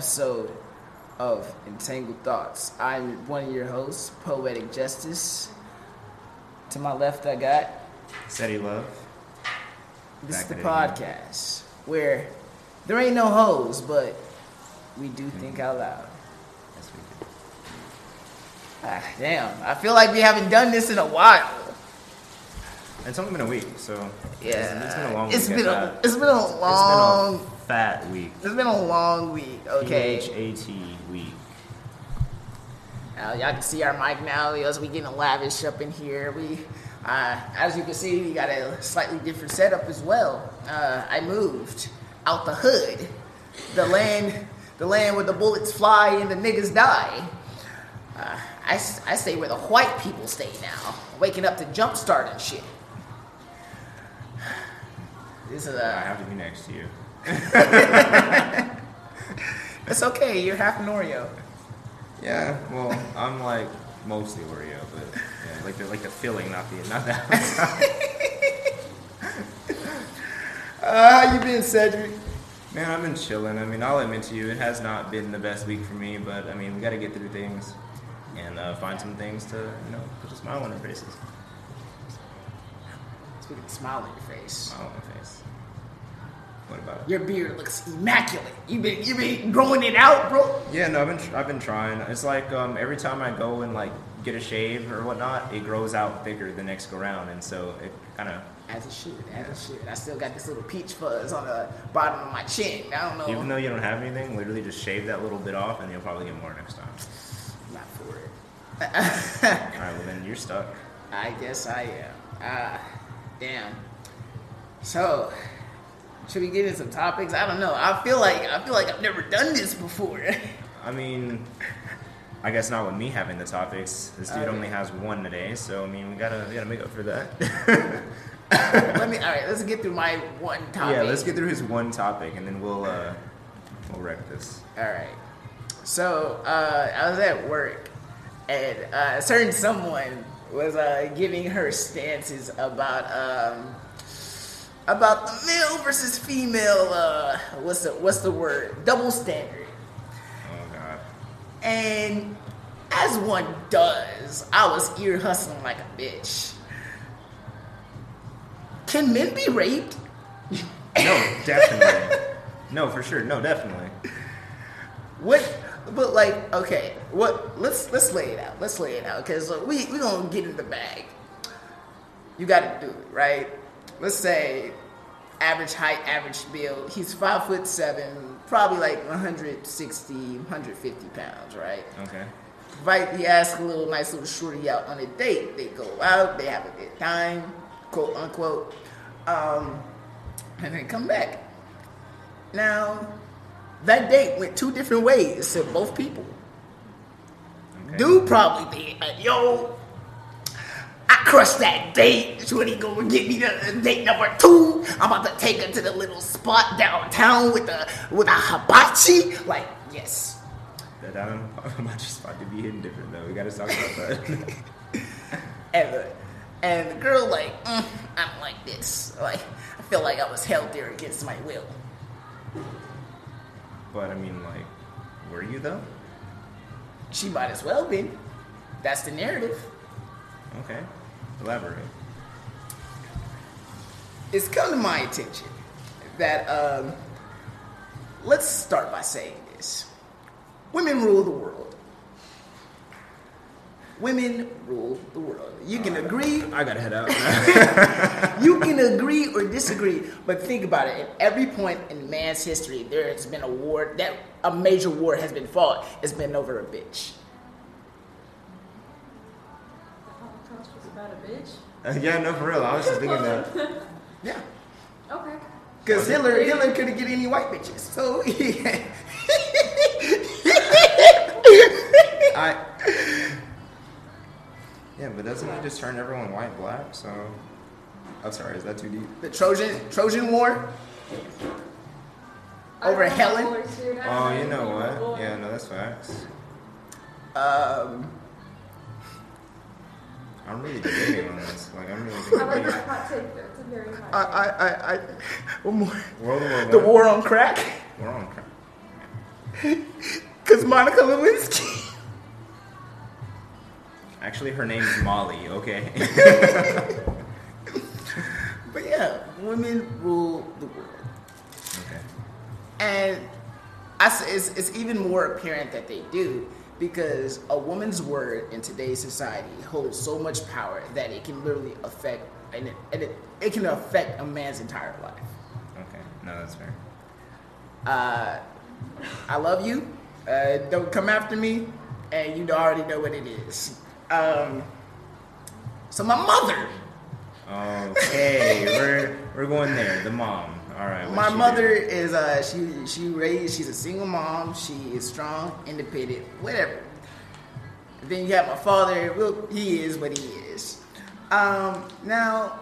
episode of Entangled Thoughts. I'm one of your hosts, Poetic Justice. To my left, I got Steady Love. this is the podcast where there ain't no hoes, but we do think out loud. Yes, we do. Ah, damn, I feel like we haven't done this in a while. It's only been a week, so Yeah, it's, it's been a long It's week. been a, it's been a long, It's been a fat week. it's been a long week. Okay. H-A-T week. Now y'all can see our mic now as we getting lavish up in here. We, uh, as you can see, we got a slightly different setup as well. Uh, I moved out the hood, the land, the land where the bullets fly and the niggas die. Uh, I, I stay where the white people stay now, waking up to jumpstart and shit. This is I a, have to be next to you. it's okay. You're half an Oreo. Yeah, well, I'm like mostly Oreo, but yeah, like the like the filling, not the not that. Uh, how you been, Cedric? Man, I've been chilling. I mean, I'll admit to you, it has not been the best week for me, but I mean, we got to get through things and uh, find some things to you know put a smile on our faces. Speaking of smile on your face. Smile on my face. What about it? Your beard looks immaculate. You been you been growing it out, bro. Yeah, no, I've been I've been trying. It's like um, every time I go and like get a shave or whatnot, it grows out thicker the next go round, and so it kind of As it should, as it should. I still got this little peach fuzz on the bottom of my chin. I don't know. even though you don't have anything, literally just shave that little bit off, and you'll probably get more next time. not for it. All right, well then you're stuck. I guess I am. Ah, damn. So, should we get into some topics? I don't know. I feel like I feel like I've never done this before. I mean, I guess not with me having the topics. This dude Okay. only has one today, so I mean, we gotta we gotta make up for that. Let me. All right, let's get through my one topic. yeah, let's get through his one topic, and then we'll uh, we'll wreck this. All right. So uh, I was at work, and uh, a certain someone was uh, giving her stances about um, about the male versus female. Uh, what's the what's the word? Double standard. Oh God. And as one does, I was ear hustling like a bitch. Can men be raped? No, definitely. no, for sure. No, definitely. What? But like, okay, what? Let's let's lay it out. Let's lay it out because we we gonna get in the bag. You got to do it right. Let's say average height, average build. He's five foot seven, probably like 160, 150 pounds, right? Okay. Right? He asks a little nice little shorty out on a date. They go out, they have a good time, quote unquote, um, and then come back. Now, that date went two different ways to both people. okay. Dude probably think, uh, yo, I crushed that date. Shorty gonna get me the date number two. I'm about to take her to the little spot downtown with the with a hibachi. Like, yes. That down my spot to be hidden different though. We gotta talk about that. And the, and the girl like, mm, I don't like this. Like, I feel like I was held there against my will. but I mean, like, were you though? She might as well be. That's the narrative. Okay. Elaborate. It's come to my attention that um, let's start by saying this: women rule the world. Women rule the world. You can agree, I gotta head out. you can agree or disagree, but think about it. At every point in man's history, there has been a war that a major war has been fought. It's been over a bitch. Uh, yeah, no, for real. I was just thinking that. Yeah, Okay. because Hitler Hitler couldn't get any white bitches, so I. Yeah, but doesn't it just turn everyone white black? So. I'm sorry. Is that too deep? the Trojan Trojan War. Over Helen? boys, dude. I Oh, you know what? Yeah, no, that's facts. Um, I'm really debating on this. Like, I'm really I like about that hot take though. It's a very hot I. I, I, I one more. World War The war on crack. We're on. crack. Because Monica Lewinsky. Actually, her name's Molly. Okay. But yeah, women rule the world. okay. And I s it's, it's even more apparent that they do because a woman's word in today's society holds so much power that it can literally affect and it, and it, it can affect a man's entire life. Okay. No, that's fair. Uh, I love you. Uh, don't come after me, and you already know what it is. Um, so my mother, Okay, we're we're going there. The mom. All right. my mother do? is uh, she she raised. She's a single mom. She is strong, independent, whatever. Then you have my father. Well, he is what he is. Um, now,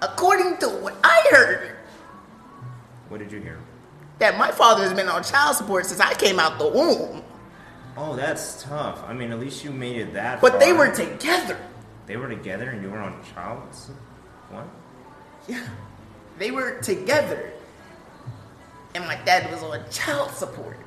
according to what I heard, What did you hear? that my father has been on child support since I came out the womb. Oh, that's tough. I mean, at least you made it that. But they were together. They were together, and you were on child. What? Yeah. They were together. And my dad was on child support.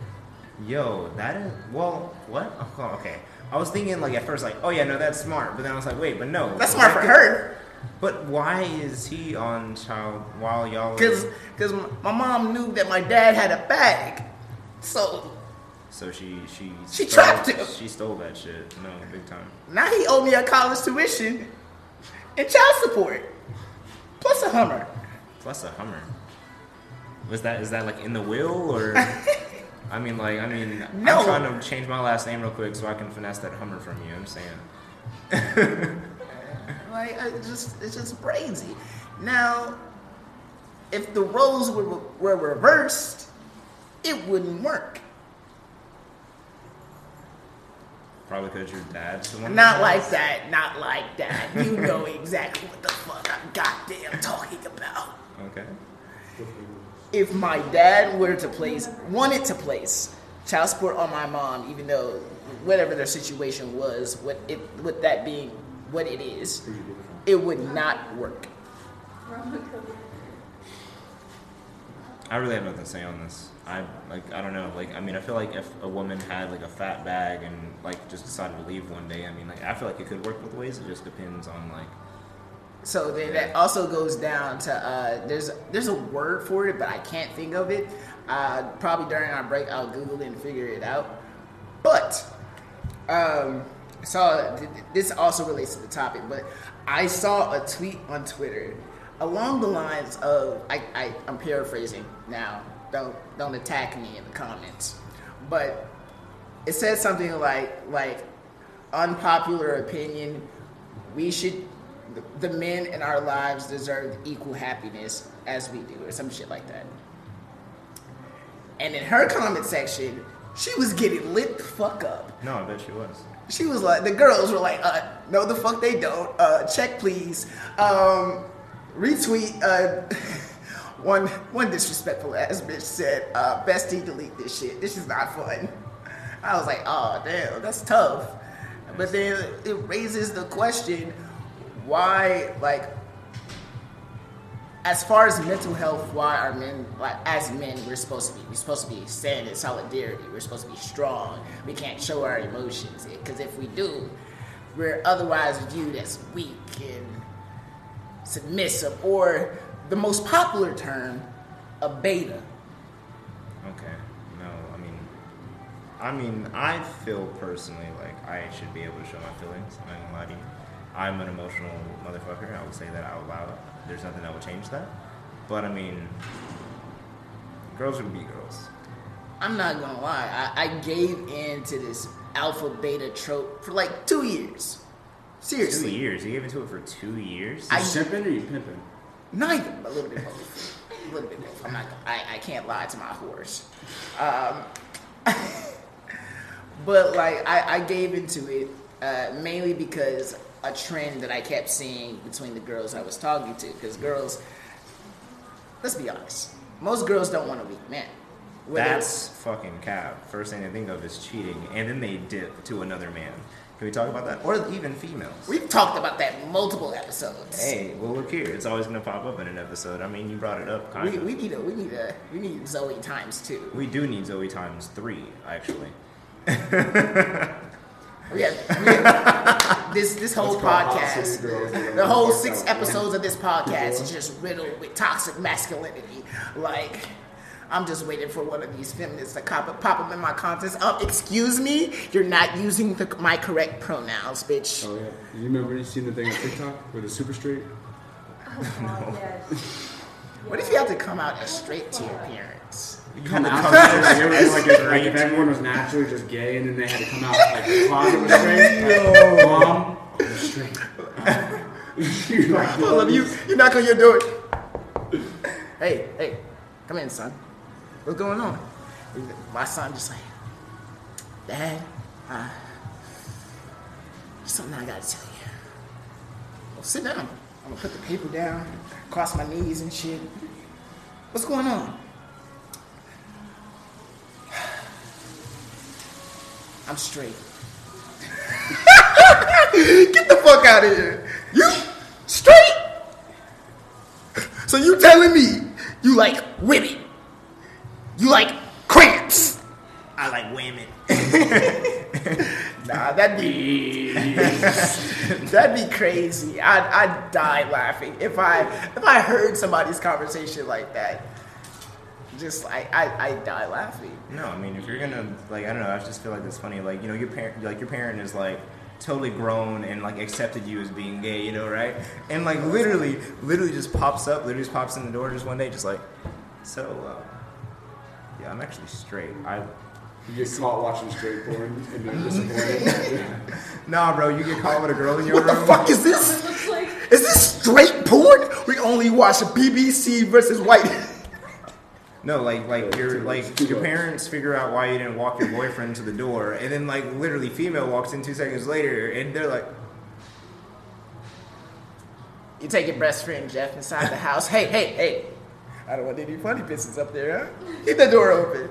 Yo, that is well. What? Oh, okay. I was thinking like at first like, oh yeah, no, that's smart. But then I was like, wait, but no. That's smart that for could- her. But why is he on child while y'all? Because cause my mom knew that my dad had a bag. So So she she She stole- trapped him. She stole that shit. No, big time. now he owed me a college tuition and child support. Plus a Hummer. Plus a Hummer. Was that is that like in the will or? I mean, like I mean, No. I'm trying to change my last name real quick so I can finesse that Hummer from you. I'm saying. Like it's just it's just crazy. Now, if the roles were were reversed, it wouldn't work. Probably because your dad's the one. Not like that, not like that. You know exactly what the fuck I'm goddamn talking about. Okay. If my dad were to place, wanted to place child support on my mom, even though whatever their situation was, what it, with that being what it is, it would not work. I really have nothing to say on this. I like I don't know. Like I mean, I feel like if a woman had like a fat bag and like just decided to leave one day, I mean, like I feel like it could work both ways. It just depends on like So then that also goes down to uh, there's there's a word for it, but I can't think of it. Uh, probably during our break, I'll Google it and figure it out. But um, saw th- this also relates to the topic, but I saw a tweet on Twitter along the lines of I, I I'm paraphrasing now. Don't don't attack me in the comments, but it said something like like unpopular opinion. We should the men in our lives deserve equal happiness as we do, or some shit like that. And in her comment section, she was getting lit the fuck up. no, I bet she was. She was like, the girls were like, uh, no, the fuck they don't. Uh, check please. Um, retweet. Uh, one one disrespectful ass bitch said, uh, "Bestie, delete this shit. This is not fun." I was like, "Oh damn, that's tough." But then it raises the question, why like as far as mental health, why are men like as men we're supposed to be we're supposed to be standing in solidarity. We're supposed to be strong. We can't show our emotions because if we do, we're otherwise viewed as weak and submissive, or the most popular term, a beta. Okay. No, I mean, I mean, I feel personally like I should be able to show my feelings. I'm not gonna lie to you. I'm an emotional motherfucker. I would say that out loud. There's nothing that would change that. But I mean, girls would be girls. I'm not gonna lie, I, I gave in to this alpha beta trope for like two years. Seriously, Two years. You gave into it for two years. I- You simping or you pimping? Neither, but a little bit both. A little bit both. I'm not. I, I can't lie to my horse. Um, but like I, I gave into it uh, mainly because a trend that I kept seeing between the girls I was talking to. Because girls, let's be honest, most girls don't want a weak man. Whether- That's fucking cap. First thing they think of is cheating, and then they dip to another man. Can we talk about that? Or even females? We've talked about that multiple episodes. Hey, well look here. It's always gonna pop up in an episode. I mean, you brought it up, kind we, of. we need a we need a we need Zoe times two. We do need Zoe times three, actually. We have, we have this this whole Let's call Hot podcast. Girls. The whole six episodes of this podcast is just riddled with toxic masculinity. Like, I'm just waiting for one of these feminists to pop, pop up in my contest. Um, excuse me, you're not using the, my correct pronouns, bitch. Oh yeah. You remember you seen the thing on TikTok with the super straight? Oh, God, yes. What if you have to come out as straight to your parents? You Come out like, out like, if, like if everyone was naturally just gay and then they had to come out like the closet was straight. Like, Mom, I'm straight. You're like, you, you're not gonna do it. Hey, hey, come in, son. What's going on? My son just like, Dad, something I gotta tell you. Well, sit down. I'm gonna put the paper down, cross my knees and shit. What's going on? I'm straight. Get the fuck out of here. You straight? So you telling me you like women? You like cramps? I like women. Nah, that'd be that'd be crazy. I'd I'd die laughing if I if I heard somebody's conversation like that. Just like I I die laughing. No, I mean if you're gonna like I don't know, I just feel like it's funny. Like you know, your parent, like your parent is like totally grown and like accepted you as being gay, you know, right? And like literally, literally just pops up, literally just pops in the door just one day, just like, so, uh, yeah, I'm actually straight. I, You get caught watching straight porn and they're disappointed. nah, bro, you get caught with a girl in your What the fuck is this? Is this straight porn? We only watch BBC versus white. No, like like your like your parents figure out why you didn't walk your boyfriend to the door, and then like literally female walks in two seconds later, and they're like, You take your best friend Jeff inside the house. Hey, hey, hey. I don't want any funny business up there, huh? Keep the door open.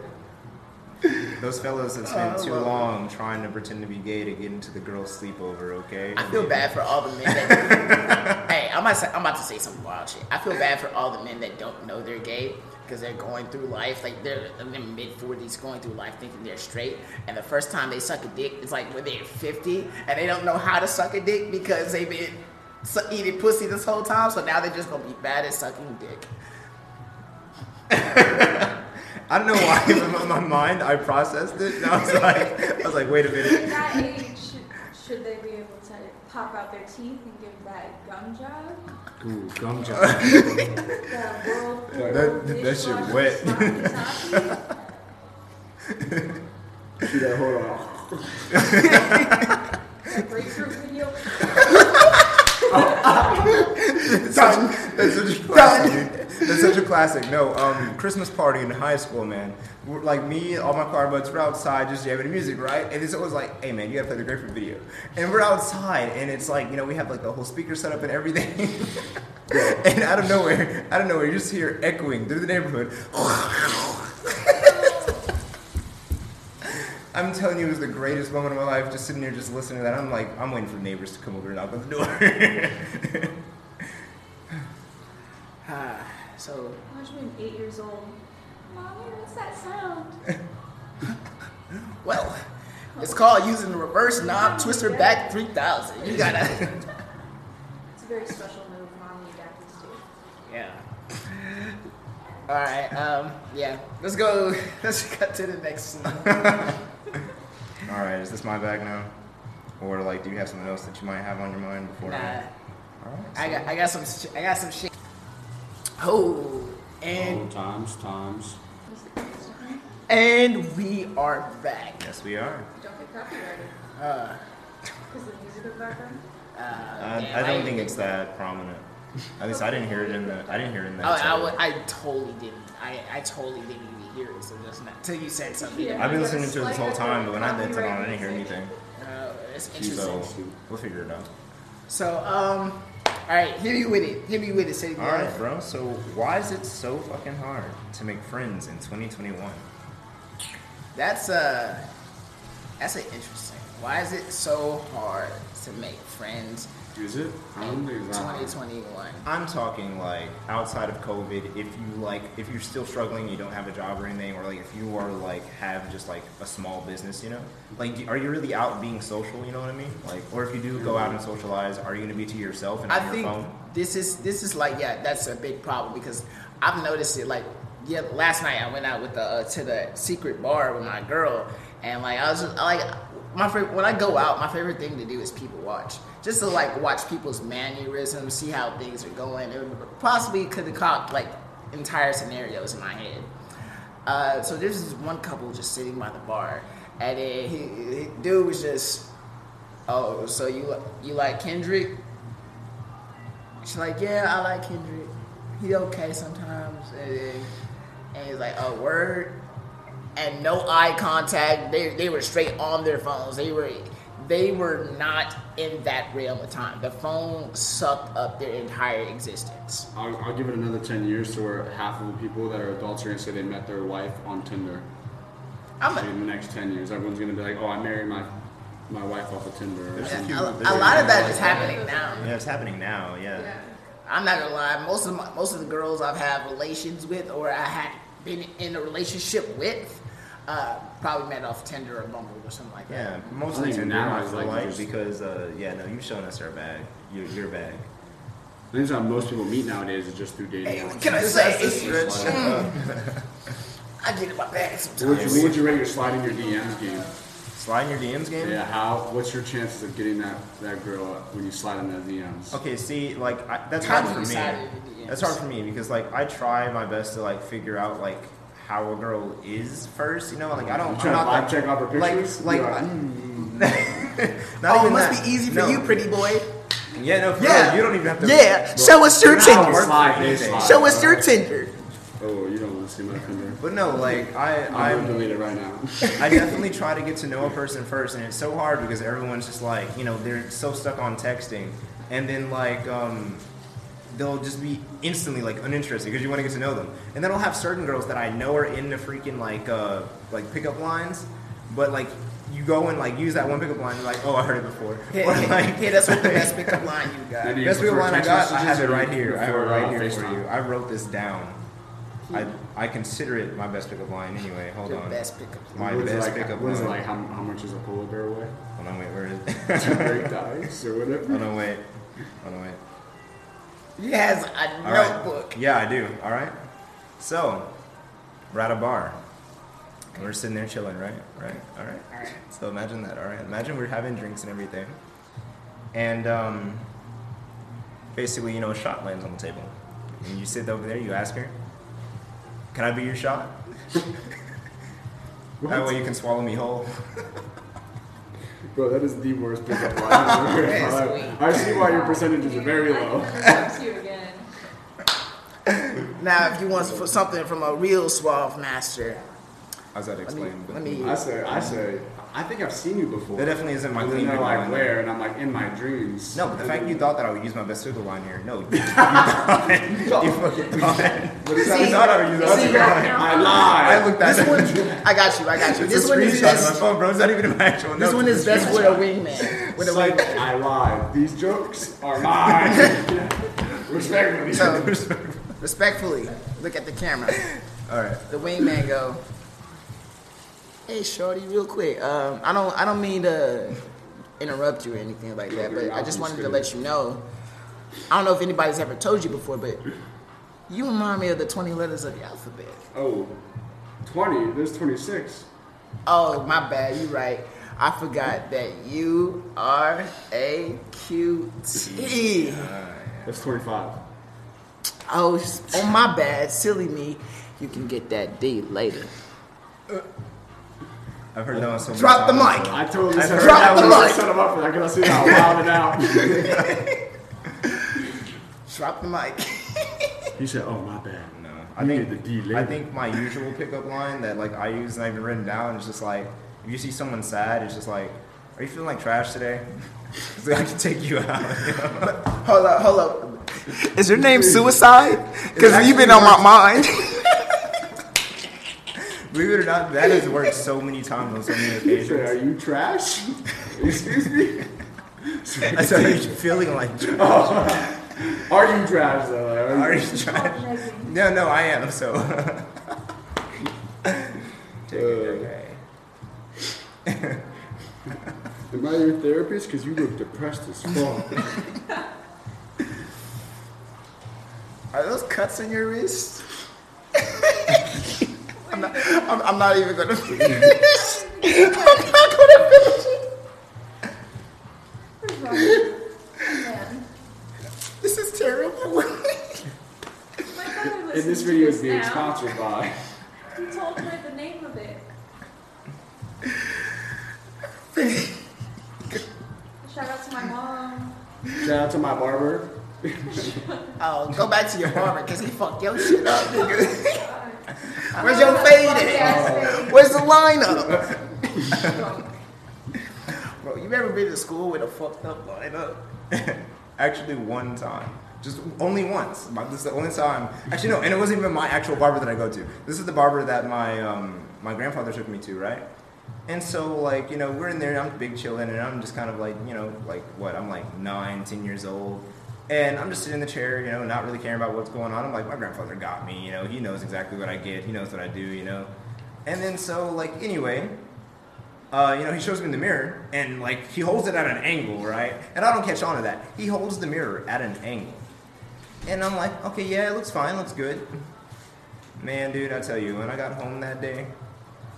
those fellows have spent Oh, too long trying to pretend to be gay to get into the girl's sleepover. Okay. I feel bad for all the men that. hey, I'm about, to say, I'm about to say some wild shit. I feel bad for all the men that don't know they're gay because they're going through life like they're in their mid 40s, going through life thinking they're straight, and the first time they suck a dick is like when they're 50, and they don't know how to suck a dick because they've been eating pussy this whole time. So now they're just gonna be bad at sucking dick. I don't know why in my, my mind I processed it. And I was like, I was like, wait a minute. at minute. that age, should, should they be able to pop out their teeth and give that gum job? Ooh, gum job. The world That- that shit wet. See that? Hold on. That grapefruit video. Done. That's such a classic. dude. That's such a classic. No, um, Christmas party in high school, man. We're, like me, all my car buds were outside just jamming the music, right? And it's always like, hey man, you gotta play the Grapefruit video. And we're outside, and it's like, you know, we have like the whole speaker set up and everything. and out of nowhere, out of nowhere, you just hear echoing through the neighborhood. I'm telling you, it was the greatest moment of my life. Just sitting there, just listening to that. I'm like, I'm waiting for neighbors to come over and knock on the door. Ah, so Imagine being eight years old. Mommy, what's that sound? well, it's called using the reverse knob twister back 3000. You gotta. It's a very special move mommy adapted to. Yeah. All right. Um. Yeah. Let's go. Let's cut to the next scene. All right, is this my bag now, or like, do you have something else that you might have on your mind before? Nah, I... All right, I got. I got some. sh- I got some shit. Oh, and Oh, times, times. and we are back. yes, we are. Don't get copyrighted. Uh. Because the music in the background. uh I, damn, I don't didn't think it's that prominent. At least I didn't hear it in the. I didn't hear it in that. Oh, I, title. would- I totally didn't. I, I totally didn't even hear it. So just not till you said something. Yeah. I've been listening to it this whole time, but when I did turn on, I didn't hear anything. Uh, it's So interesting. we'll figure it out. So um, all right, hit me with it. Hit me with it. All right, bro. So why is it so fucking hard to make friends in 2021? That's uh, That's an interesting. Why is it so hard to make friends Is it? I don't think it's that hard. 2021? I'm talking like outside of COVID. If you like, if you're still struggling, you don't have a job or anything, or like if you are like have just like a small business, you know, like are you really out being social? You know what I mean? Like, or if you do go out and socialize, are you going to be to yourself and I on your think phone? this is this is like yeah, that's a big problem because I've noticed it. Like yeah, last night I went out with the uh, to the secret bar with my girl, and like I was just like my favorite when I go out, my favorite thing to do is people watch, just to like watch people's mannerisms, see how things are going, and possibly could have caught like entire scenarios in my head. Uh, so there's this one couple just sitting by the bar, and then he, he dude was just, oh, so you you like Kendrick? She's like, yeah, I like Kendrick. He okay sometimes. And, and he's like, oh, word. And no eye contact. They, they were straight on their phones. They were they were not in that realm of time. The phone sucked up their entire existence. I'll, I'll give it another 10 years to where half of the people that are adults are going to say they met their wife on Tinder. I'm in a, the next 10 years, everyone's going to be like, oh, I married my my wife off of Tinder. Or There's a a, there's a lot of that is happening now. Yeah, it's happening now. Yeah. Yeah. I'm not gonna lie. Most of my, most of the girls I've had relations with, or I had been in a relationship with, uh, probably met off Tinder or Bumble or something like that. Yeah, that. mostly I think Tinder. now I is feel like like because uh, yeah, no, you've shown us our bag, your, your bag. I think that's how most people meet nowadays is just through dating Hey, apps. can I This say? has to stretch. Mm. I get in my bag What would, you, what would you rate your sliding your DMs game? Slide in your DMs game. Yeah, how? What's your chances of getting that, that girl when you slide in that DMs? Okay, see, like I, that's How hard for me. decide in the That's hard for me because like I try my best to like figure out like how a girl is first. You know, like I don't. You I'm try to not live like, check out her pictures? like. You're like, not oh, it must that. be easy for No. you, pretty boy. Yeah, no, for Yeah. real, you don't even have to. Yeah, show us your Now Tinder. it's slide, they slide. Show us your Tinder. Oh, you don't want to see my Tinder. But no, like I, I'm I'm, delete it right now. I definitely try to get to know a person first, and it's so hard because everyone's just like, you know, they're so stuck on texting, and then like, um, they'll just be instantly like uninterested because you want to get to know them, and then I'll have certain girls that I know are in the freaking like, uh, like pickup lines, but like. You go and like use that one pickup line. You're like, oh, I heard it before. Hit, Or, hit, like, hit us with the best pickup line you got. Then you Best pickup line I got, I have it right here. I have it right uh, here for you. I wrote this down. I I consider it my best pickup line anyway. Hold Your on. best pickup line. My what is it best like, pickup What is it line. like? How, how much is a polar bear weigh? Hold on, wait, where is it? Two break dice or whatever. Hold on, wait. Hold on, wait. He has a All right. notebook. Yeah, I do. All right. So, we're at a bar. And we're sitting there chilling, right? Right. All right. All right. So imagine that. All right. Imagine we're having drinks and everything, and um, basically, you know, a shot lands on the table, and you sit over there. You ask her, "Can I be your shot?" That way you can swallow me whole. Bro, that is the worst pickup line I've ever heard in my life. I see why your percentages are very low. I can never talk to you again. Now, if you want something from a real suave master, How's that let me, explained? let me I say, I say, I think I've seen you before. That definitely isn't my clean like, line. where? And I'm like, in my dreams. No, but the fact you thought that I would use my best pickup line here, no, you, you thought, you fucking thought. But See, You thought I would use see, line. I lied. I looked at this one, I got you, I got you. It's This one is on my best. phone, bro. It's not even an actual This note. one is a best with a wingman. With a like, wingman. I lied. These jokes are mine. Respectfully. So, respectfully, look at the camera. All right. The wingman go. Hey, shorty, real quick. Um, I don't, I don't mean to interrupt you or anything like that, but I just wanted to let you know. I don't know if anybody's ever told you before, but you remind me of the 20 letters of the alphabet. oh, 20. There's 26. Oh, my bad. You're right. I forgot that you are a QT. That's 25. Oh, s- oh my bad. Silly me. You can get that D later. I've heard that one so many Drop the mic. bro. I totally I've set, heard I that totally one. set him up for that because I see how loud it out. Drop the mic. He said, oh, my bad. No, I think need the D later. I think my usual pickup line that like I use and I've even written down is just like if you see someone sad, it's just like, "Are you feeling like trash today?" So I can take you out. You? Hold up, hold up. Is your name Suicide? Because you've been on my mind. Believe it or not, that has worked so many times on so many He said, Are you trash? Excuse me? I started feeling like trash. Oh. Are you trash though? Like, are Are you- trash? It's trying? called negging. No, no, I am. So. Take it, uh. okay. Am I your therapist? Because you look depressed as fuck. Are those cuts in your wrist? I'm, not, I'm, I'm not even gonna finish. I'm not gonna finish it. What's wrong with you? Man. This is terrible. And this video is being sponsored by. He told her the name of it. Shout out to my mom. Shout out to my barber. oh, go back to your barber because he fucked your shit up, nigga. Where's your fade at? Where's the lineup? Bro, you ever been to school with a fucked up lineup? Actually, one time. Just only once. My- This is the only time. Actually, no, and it wasn't even my actual barber that I go to. This is the barber that my um, my grandfather took me to, right? And so, like, you know, we're in there, I'm big chilling, and I'm just kind of like, you know, like, what? I'm like nine, ten years old. And I'm just sitting in the chair, you know, not really caring about what's going on. I'm like, my grandfather got me, you know, he knows exactly what I get, he knows what I do, you know. And then, so, like, anyway, uh, you know, he shows me the mirror, and like he holds it at an angle, right? And I don't catch on to that. He holds the mirror at an angle, and I'm like, okay, yeah, it looks fine, looks good. Man, dude, I tell you, when I got home that day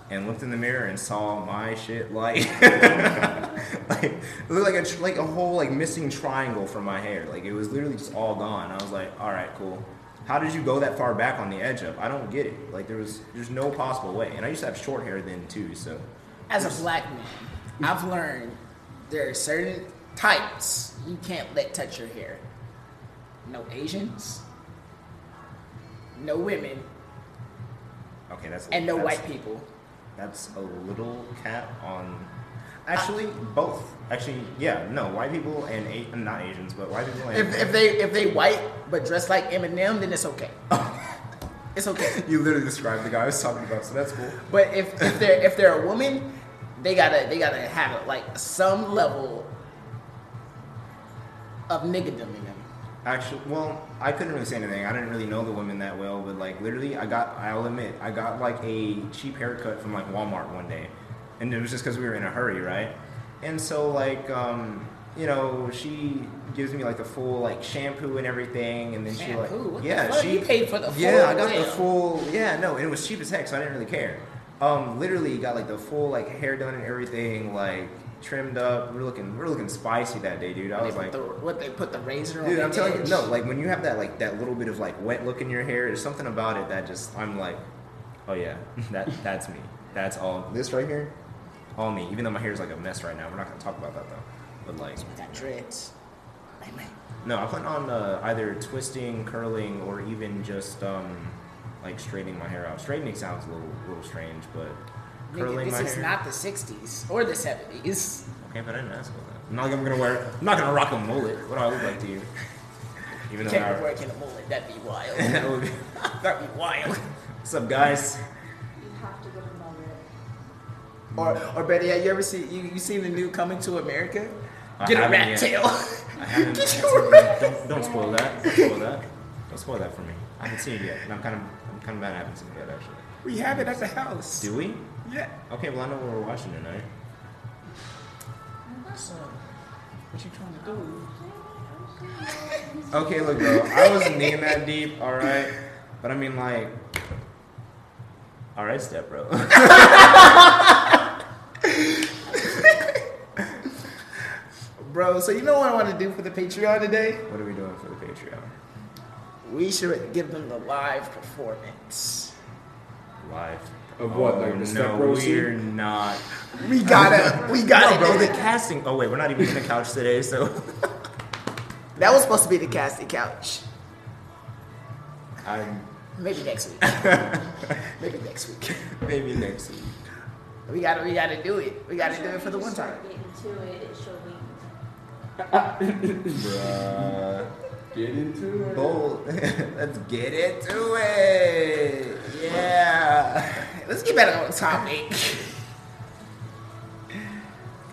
and looked in the mirror and saw my shit, like, like it looked like a tr- like a whole like missing triangle from my hair. Like it was literally just all gone. I was like, all right, cool. How did you go that far back on the edge of? I don't get it. Like there was, there's no possible way. And I used to have short hair then too, so. As a black man, I've learned there are certain types you can't let touch your hair. No Asians, no women, Okay, that's and no that's- white people. That's a little cap on. Actually, both. Actually, yeah, no, white people and a- not Asians, but white people and. If, if they if they white but dressed like Eminem, then it's okay. it's okay. you literally described the guy I was talking about, so that's cool. But if, if they're if they're a woman, they gotta they gotta have like some level of niggadom in them. Actually, well, I couldn't really say anything. I didn't really know the women that well, but like literally, I got. I'll admit, I got like a cheap haircut from like Walmart one day, and it was just because we were in a hurry, right? And so like, um, you know, she gives me like the full like shampoo and everything, and then she like, What yeah, she You paid for the full Yeah, I got the full. Yeah, no, and it was cheap as heck, so I didn't really care. Um, literally got like the full like hair done and everything, like trimmed up. We're looking, we're looking spicy that day, dude. I was like, the, what they put the razor on. Dude, I'm telling you, no, like when you have that like that little bit of like wet look in your hair, there's something about it that just I'm like, oh yeah, that that's me. That's all this right here, all me. Even though my hair is like a mess right now, we're not gonna talk about that though. But like, got dreads. No, I plan on uh, either twisting, curling, or even just um like straightening my hair out. Straightening sounds a little little strange, but nigga, curling this my is hair. not the '60s or the '70s. Okay, but I didn't ask about that. I'm not gonna wear. I'm not gonna rock a mullet. What do I look like to you? Even though Can't I, work in a mullet. That'd be wild. that would be. That'd be wild. What's up, guys? You have to go to Mullet. Or, or better yet, you ever see you, you seen the new Coming to America? I Get a haven't rat yet. tail. I haven't. Get you a rat. don't, don't spoil that. Don't spoil that. Don't spoil that for me. I haven't seen it yet, and I'm kind of I'm kind of mad I haven't seen it yet. Actually, We have it at the house. do we? Yeah. Okay, well I know what we're watching tonight. So, what you trying to do? Okay, look, bro. I wasn't thinking that deep. All right, but I mean like. All right, step bro. Bro, so you know what I want to do for the Patreon today? what are we doing for the Patreon? We should give them the live performance. Live. Of what, Oh, like the oh, step no, bro we're scene? not. We gotta, we gotta, No, bro. The casting. Oh wait, we're not even in the couch today, so. That was supposed to be the casting couch. I'm Maybe next week. Maybe next week. maybe next week. We gotta, we gotta do it. We gotta do it for the one time. start Getting to it, she'll be. Bruh. Get into it. Bold. Let's get into it. Yeah. let's get back on topic.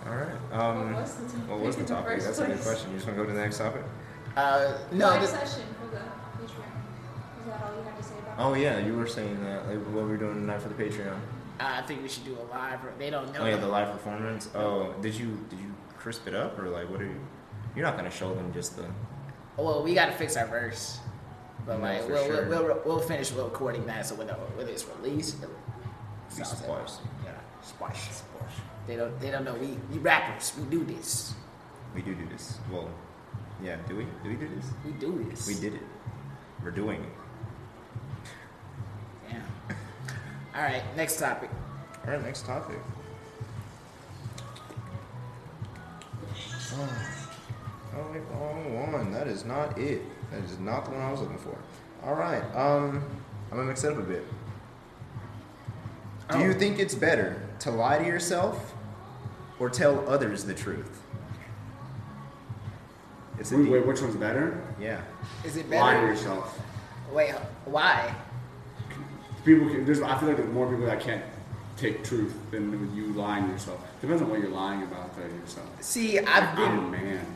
All right. Um, What was the topic what was the topic? first That's a good question. You just want to go to the next topic? Uh, no, Live this, session for the Patreon. Is that all you had to say about Oh yeah, you were saying that like what we're doing tonight for the Patreon. I think we should do a live. They don't know. Oh yeah, the live performance. Oh, did you did you crisp it up or like what are you? You're not gonna show them just the. Well, we got to fix our verse. But No, like, we'll, sure. we'll, we'll, we'll finish recording that. So when, it- when it's released, it'll Be sounds like- sparse. Yeah, splash. They don't. They don't know. We, we rappers. We do this. We do do this. Well, yeah. Do we? Do we do this? We do this. We did it. We're doing it. Yeah. All right. Next topic. All right, next topic. Oh, oh wait, wrong one. That is not it. That is not the one I was looking for. All right. Um, I'm gonna mix it up a bit. Do you Oh. think it's better to lie to yourself or tell others the truth? It's a Wait, wait, which one's better? yeah. Is it better? Lie to yourself. Wait. Why? People can. There's. I feel like there's more people that can't take truth than with you lying to yourself. Depends on what you're lying about to yourself. See, I've I'm a been. man.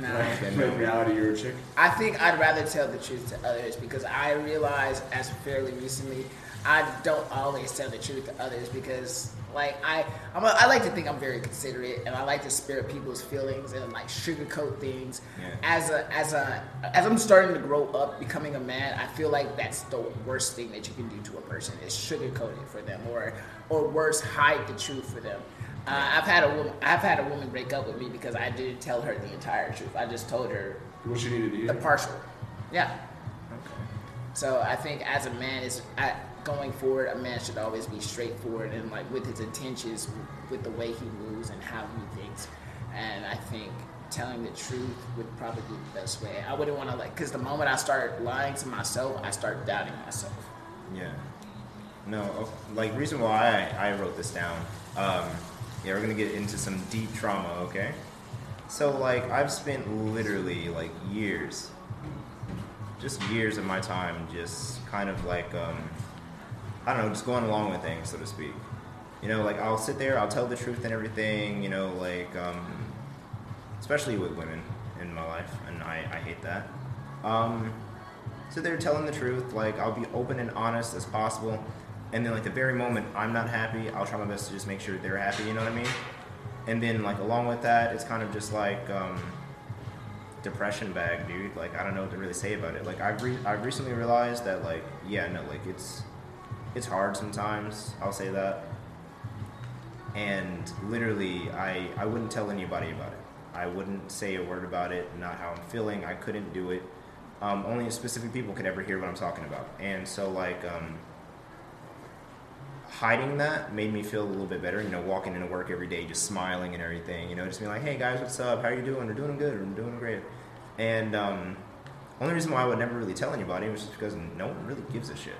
Nah. Like, in reality, you're a chick. I think I'd rather tell the truth to others because I realize as fairly recently I don't always tell the truth to others because like I I'm a, I like to think I'm very considerate and I like to spare people's feelings and like sugarcoat things. Yeah. As a as a as I'm starting to grow up, becoming a man, I feel like that's the worst thing that you can do to a person is sugarcoat it for them or or worse, hide the truth for them. Uh, I've had a woman I've had a woman break up with me because I didn't tell her the entire truth. I just told her What you need to do. the partial. Yeah. Okay. So I think as a man is going forward, a man should always be straightforward and like with his intentions, with the way he moves and how he thinks. And I think telling the truth would probably be the best way. I wouldn't want to like because the moment I start lying to myself, I start doubting myself. Yeah. No, like reason why I, I wrote this down. Um, yeah, we're gonna get into some deep trauma, okay? So like I've spent literally like years, just years of my time, just kind of like um, I don't know, just going along with things, so to speak. You know, like I'll sit there, I'll tell the truth and everything. You know, like um, especially with women in my life, and I, I hate that. Um, so they're telling the truth. Like I'll be open and honest as possible, and then like the very moment I'm not happy, I'll try my best to just make sure they're happy. You know what I mean? And then like along with that, it's kind of just like um, depression bag, dude. Like I don't know what to really say about it. Like I've re- I've recently realized that like yeah no like it's it's hard sometimes. I'll say that. And literally, I I wouldn't tell anybody about it. I wouldn't say a word about it. Not how I'm feeling. I couldn't do it. Um, only specific people could ever hear what I'm talking about. And so like um, hiding that made me feel a little bit better. You know, walking into work every day, just smiling and everything. You know, just being like, "Hey guys, what's up? How are you doing? We're doing good. We're doing great." And um, only reason why I would never really tell anybody was just because no one really gives a shit.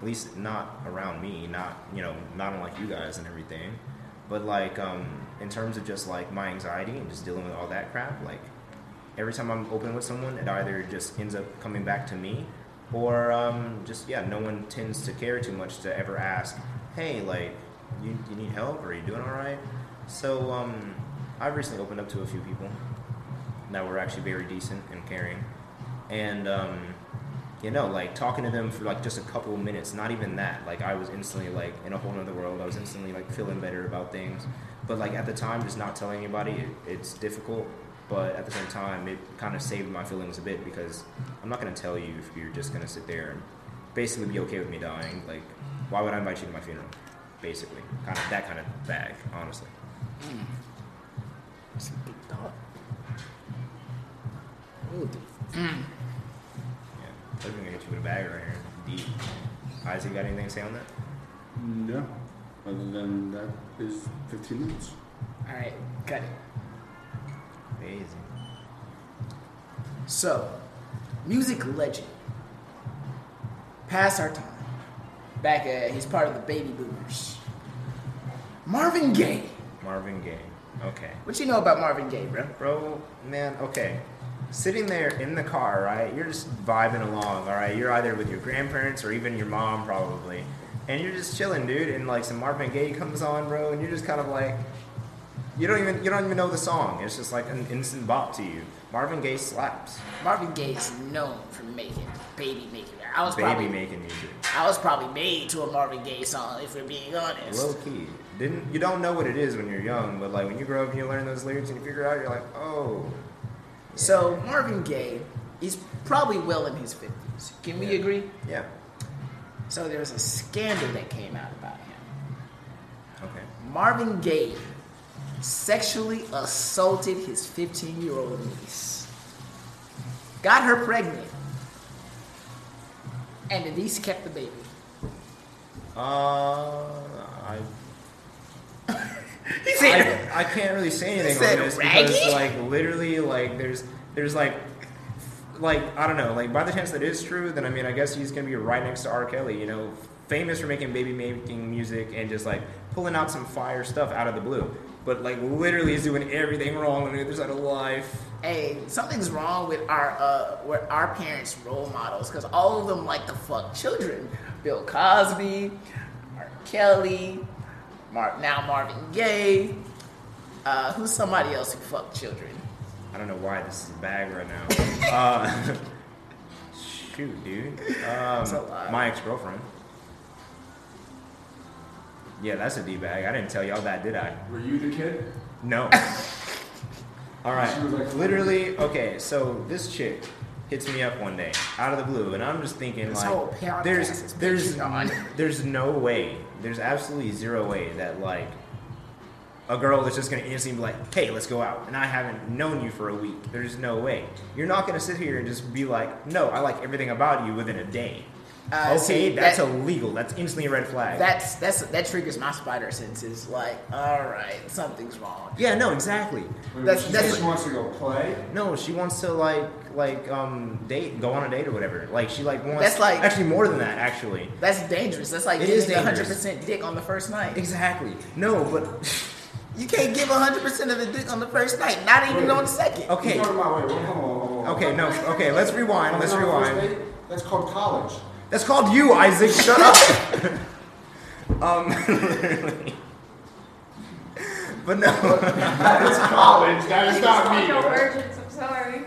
At least not around me. Not you know, not unlike you guys and everything. But like um, in terms of just like my anxiety and just dealing with all that crap, like every time I'm open with someone, it either just ends up coming back to me, or um, just yeah, no one tends to care too much to ever ask, hey, like, you, you need help? Are you doing all right? So um, I've recently opened up to a few people that were actually very decent and caring, and um, you know, like talking to them for like just a couple minutes, not even that. Like I was instantly like in a whole other world. I was instantly like feeling better about things. But like at the time, just not telling anybody, it, it's difficult. But at the same time, it kind of saved my feelings a bit because I'm not gonna tell you if you're just gonna sit there and basically be okay with me dying. Like, why would I invite you to my funeral? Basically, kind of that kind of bag, honestly. That's a big thought. Ooh, Yeah, I'm gonna hit you with a bag right here. Deep. Isaac, got anything to say on that? No. Other than that is 15 minutes. all right, cut it. Amazing. So, music legend. Past our time. Back at, he's part of the baby boomers. Marvin Gaye. Marvin Gaye. Okay. What you know about Marvin Gaye, bro? Bro, man, okay. Sitting there in the car, right? You're just vibing along, all right? You're either with your grandparents or even your mom, probably. and you're just chilling, dude, and like some Marvin Gaye comes on, bro, and you're just kind of like, you don't even you don't even know the song. It's just like an instant bop to you. Marvin Gaye slaps. Marvin Gaye is known for making baby making. I was Baby probably making music. I was probably made to a Marvin Gaye song, if we're being honest. Low key. Didn't you don't know what it is when you're young, but like when you grow up and you learn those lyrics and you figure it out, you're like, oh. So Marvin Gaye, he's probably well in his fifties. Can we Yeah. agree? Yeah. So there's a scandal that came out about him. Okay. Marvin Gaye sexually assaulted his 15 year old niece, got her pregnant, and the niece kept the baby. Uh, I, He said, I, I can't really say anything said on this raggy? because, like, literally, like, there's, there's like, like, I don't know, like, by the chance that is true, then I mean, I guess he's gonna be right next to R. Kelly, you know, famous for making baby making music and just like pulling out some fire stuff out of the blue. But like, literally, is doing everything wrong on the other side of life. hey, something's wrong with our uh, with our parents' role models because all of them like to fuck children. Bill Cosby, Mark Kelly, Mark now Marvin Gaye. Uh, who's somebody else who fucked children? I don't know why this is a bag right now. uh, shoot, dude. Um, It's a lot. my ex girlfriend. Yeah, that's a D bag. I didn't tell y'all that, did I? Were you the kid? No. All right. She was like- Literally, okay. So this chick hits me up one day out of the blue, and I'm just thinking This like, there's there's on. there's no way, there's absolutely zero way that like a girl is just gonna instantly be like, hey, let's go out, and I haven't known you for a week. There's no way. You're not gonna sit here and just be like, no, I like everything about you within a day. Uh, okay, see, that's that- illegal. That's instantly a red flag. That's that's that triggers my spider senses. Like, all right, something's wrong. yeah, no, exactly. Wait, That's- she that's- said she wants to go play. No, she wants to like like um date, go on a date or whatever. Like she like wants. That's like- actually more than that. Actually, That's dangerous. That's like It is giving hundred dangerous. percent dick on the first night. exactly. No, but You can't give hundred percent of the dick on the first night, not even on the second. okay, about, wait, wait, hold on, hold on, hold on. okay, no, okay. Let's rewind. Let's Talking about first rewind. That's called college. That's called you, Isaac. Shut up. um, literally. But no. That is college. That is not me. No virgins, I'm sorry.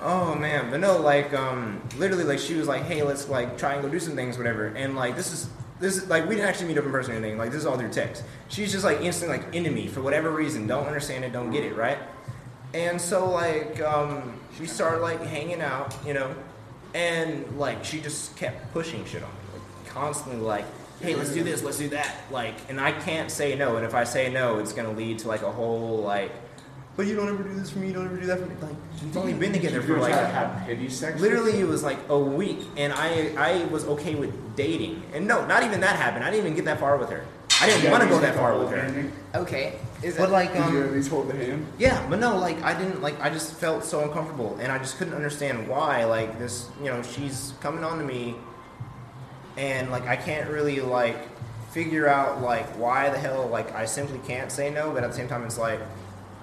Oh man, but no, like um, literally, like she was like, "Hey, let's like try and go do some things, whatever." And like this is this is like we didn't actually meet up in person or anything. Like this is all through text. She's just like instantly like into me for whatever reason. Don't understand it. Don't get it. Right. And so like um, she started like hanging out, you know, and like she just kept pushing shit on me, like constantly like. Hey, let's do this, let's do that. Like, and I can't say no. And if I say no, it's gonna lead to like a whole like, but you don't ever do this for me, you don't ever do that for me. Like, we've only been together for like have pity sex. Literally, it was like a week, and I I was okay with dating. And no, not even that happened. I didn't even get that far with her. I didn't want to go that far with her. Okay, is But it like, Did you at um, least hold the hand? yeah, but no, like I didn't like. I just felt so uncomfortable, and I just couldn't understand why. Like this, you know, she's coming on to me, and like I can't really like figure out like why the hell like I simply can't say no. But at the same time, it's like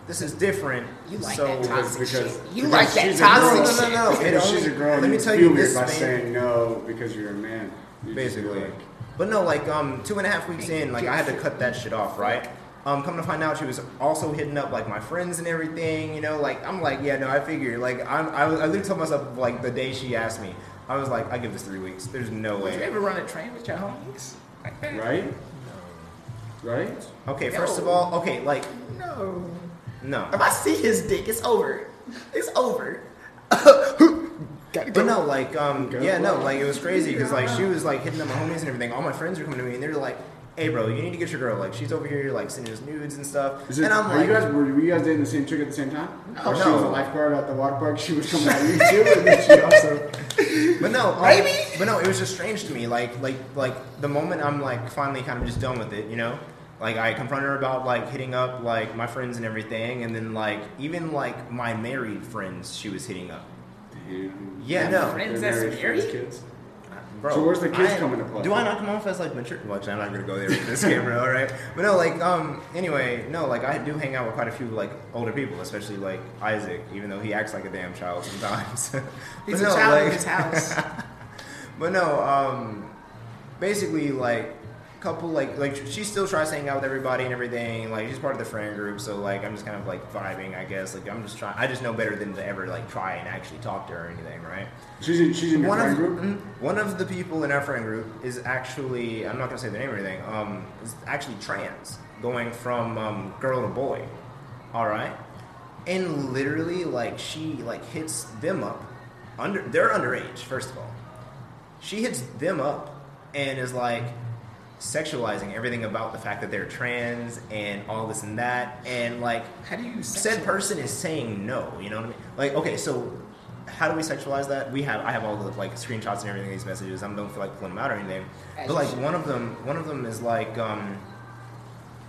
this is different. you like so, that toxic because- shit? You like that she's a toxic girl. shit? No, no, no, no. Because It she's a girl. let me tell you weird this, by man. saying no because you're a man. You just basically. like- But no, like um, two and a half weeks in, like I had to cut that shit off, right? Um, come to find out, she was also hitting up like my friends and everything. You know, like I'm like, yeah, no, I figure. Like I'm, I, I literally told myself like the day she asked me, I was like, I give this three weeks. There's no Would you ever run a train with your homies? Like that? Right? Right? Okay, first of all, okay, like No. no, If I see his dick, it's over. It's over. Gotta but no, like um, Go. yeah, no, like it was crazy because like she was like hitting up my homies and everything. All my friends were coming to me and they're like, hey, bro, you need to get your girl. Like she's over here like sending us nudes and stuff. Is it, and I'm are like, you guys were, were you guys dating the same chick at the same time? No. Or she was a No. lifeguard at the water park. She was coming at you too, and then she also. But no, um, But no, it was just strange to me. Like, like, like the moment I'm like finally kind of just done with it, you know. Like I confronted her about like hitting up like my friends and everything, and then like even like my married friends, she was hitting up. Damn. Yeah, no. Friends They're that's married, married? kids. Bro, So where's the kids I- coming to play? Do I not come off as like mature? Well, actually, I'm not gonna go there with this camera, all right? But no, like, um, anyway, no, like I do hang out with quite a few like older people, especially like Isaac, even though he acts like a damn child sometimes. He's But a no, child in his house. But no, um, basically like couple like like she still tries to hang out with everybody and everything. Like she's part of the friend group, so like I'm just kind of like vibing, I guess. Like I'm just trying. I just know better than to ever like try and actually talk to her or anything, right? She's in, she's in your One friend of, group. mm, one of the people in our friend group is actually I'm not gonna say the name or anything. Um, is actually trans, going from um, girl to boy. All right, and literally like she like hits them up under they're underage first of all. She hits them up and is like sexualizing everything about the fact that they're trans and all this and that. And like How do you said person is saying no you know what i mean? Like okay so how do we sexualize that? We have i have all the like screenshots and everything of these messages. I don't feel like pulling them out or anything. As but like should. one of them one of them is like um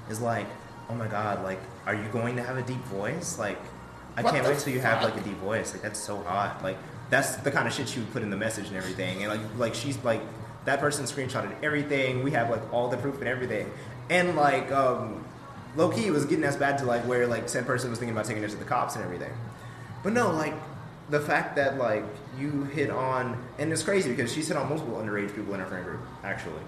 is like oh my god like are you going to have a deep voice? Like i What can't wait till you have like a deep voice. Like that's so hot like that's the kind of shit she would put in the message and everything. And like like she's like that person screenshotted everything we have like all the proof and everything and like um low key it was getting as bad to like where like said person was thinking about taking it to the cops and everything but no like the fact that like you hit on and it's crazy because she's hit on multiple underage people in our friend group actually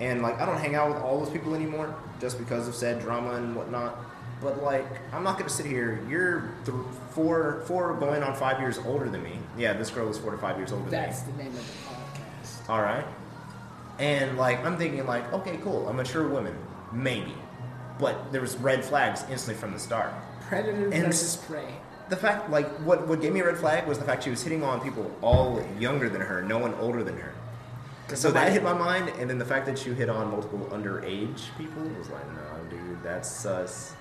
and like I don't hang out with all those people anymore just because of said drama and whatnot. But like I'm not gonna sit here. You're th- four, four going on five years older than me. Yeah, this girl is four to five years older That's than me. That's the name of the podcast. All right. And like I'm thinking like, okay, cool. A mature woman, maybe. But there was red flags instantly from the start. Predator And- versus prey. The fact, like, what what gave me a red flag was the fact she was hitting on people all younger than her, no one older than her. So that hit my mind, and then the fact that you hit on multiple underage people was like, no, dude, that's sus.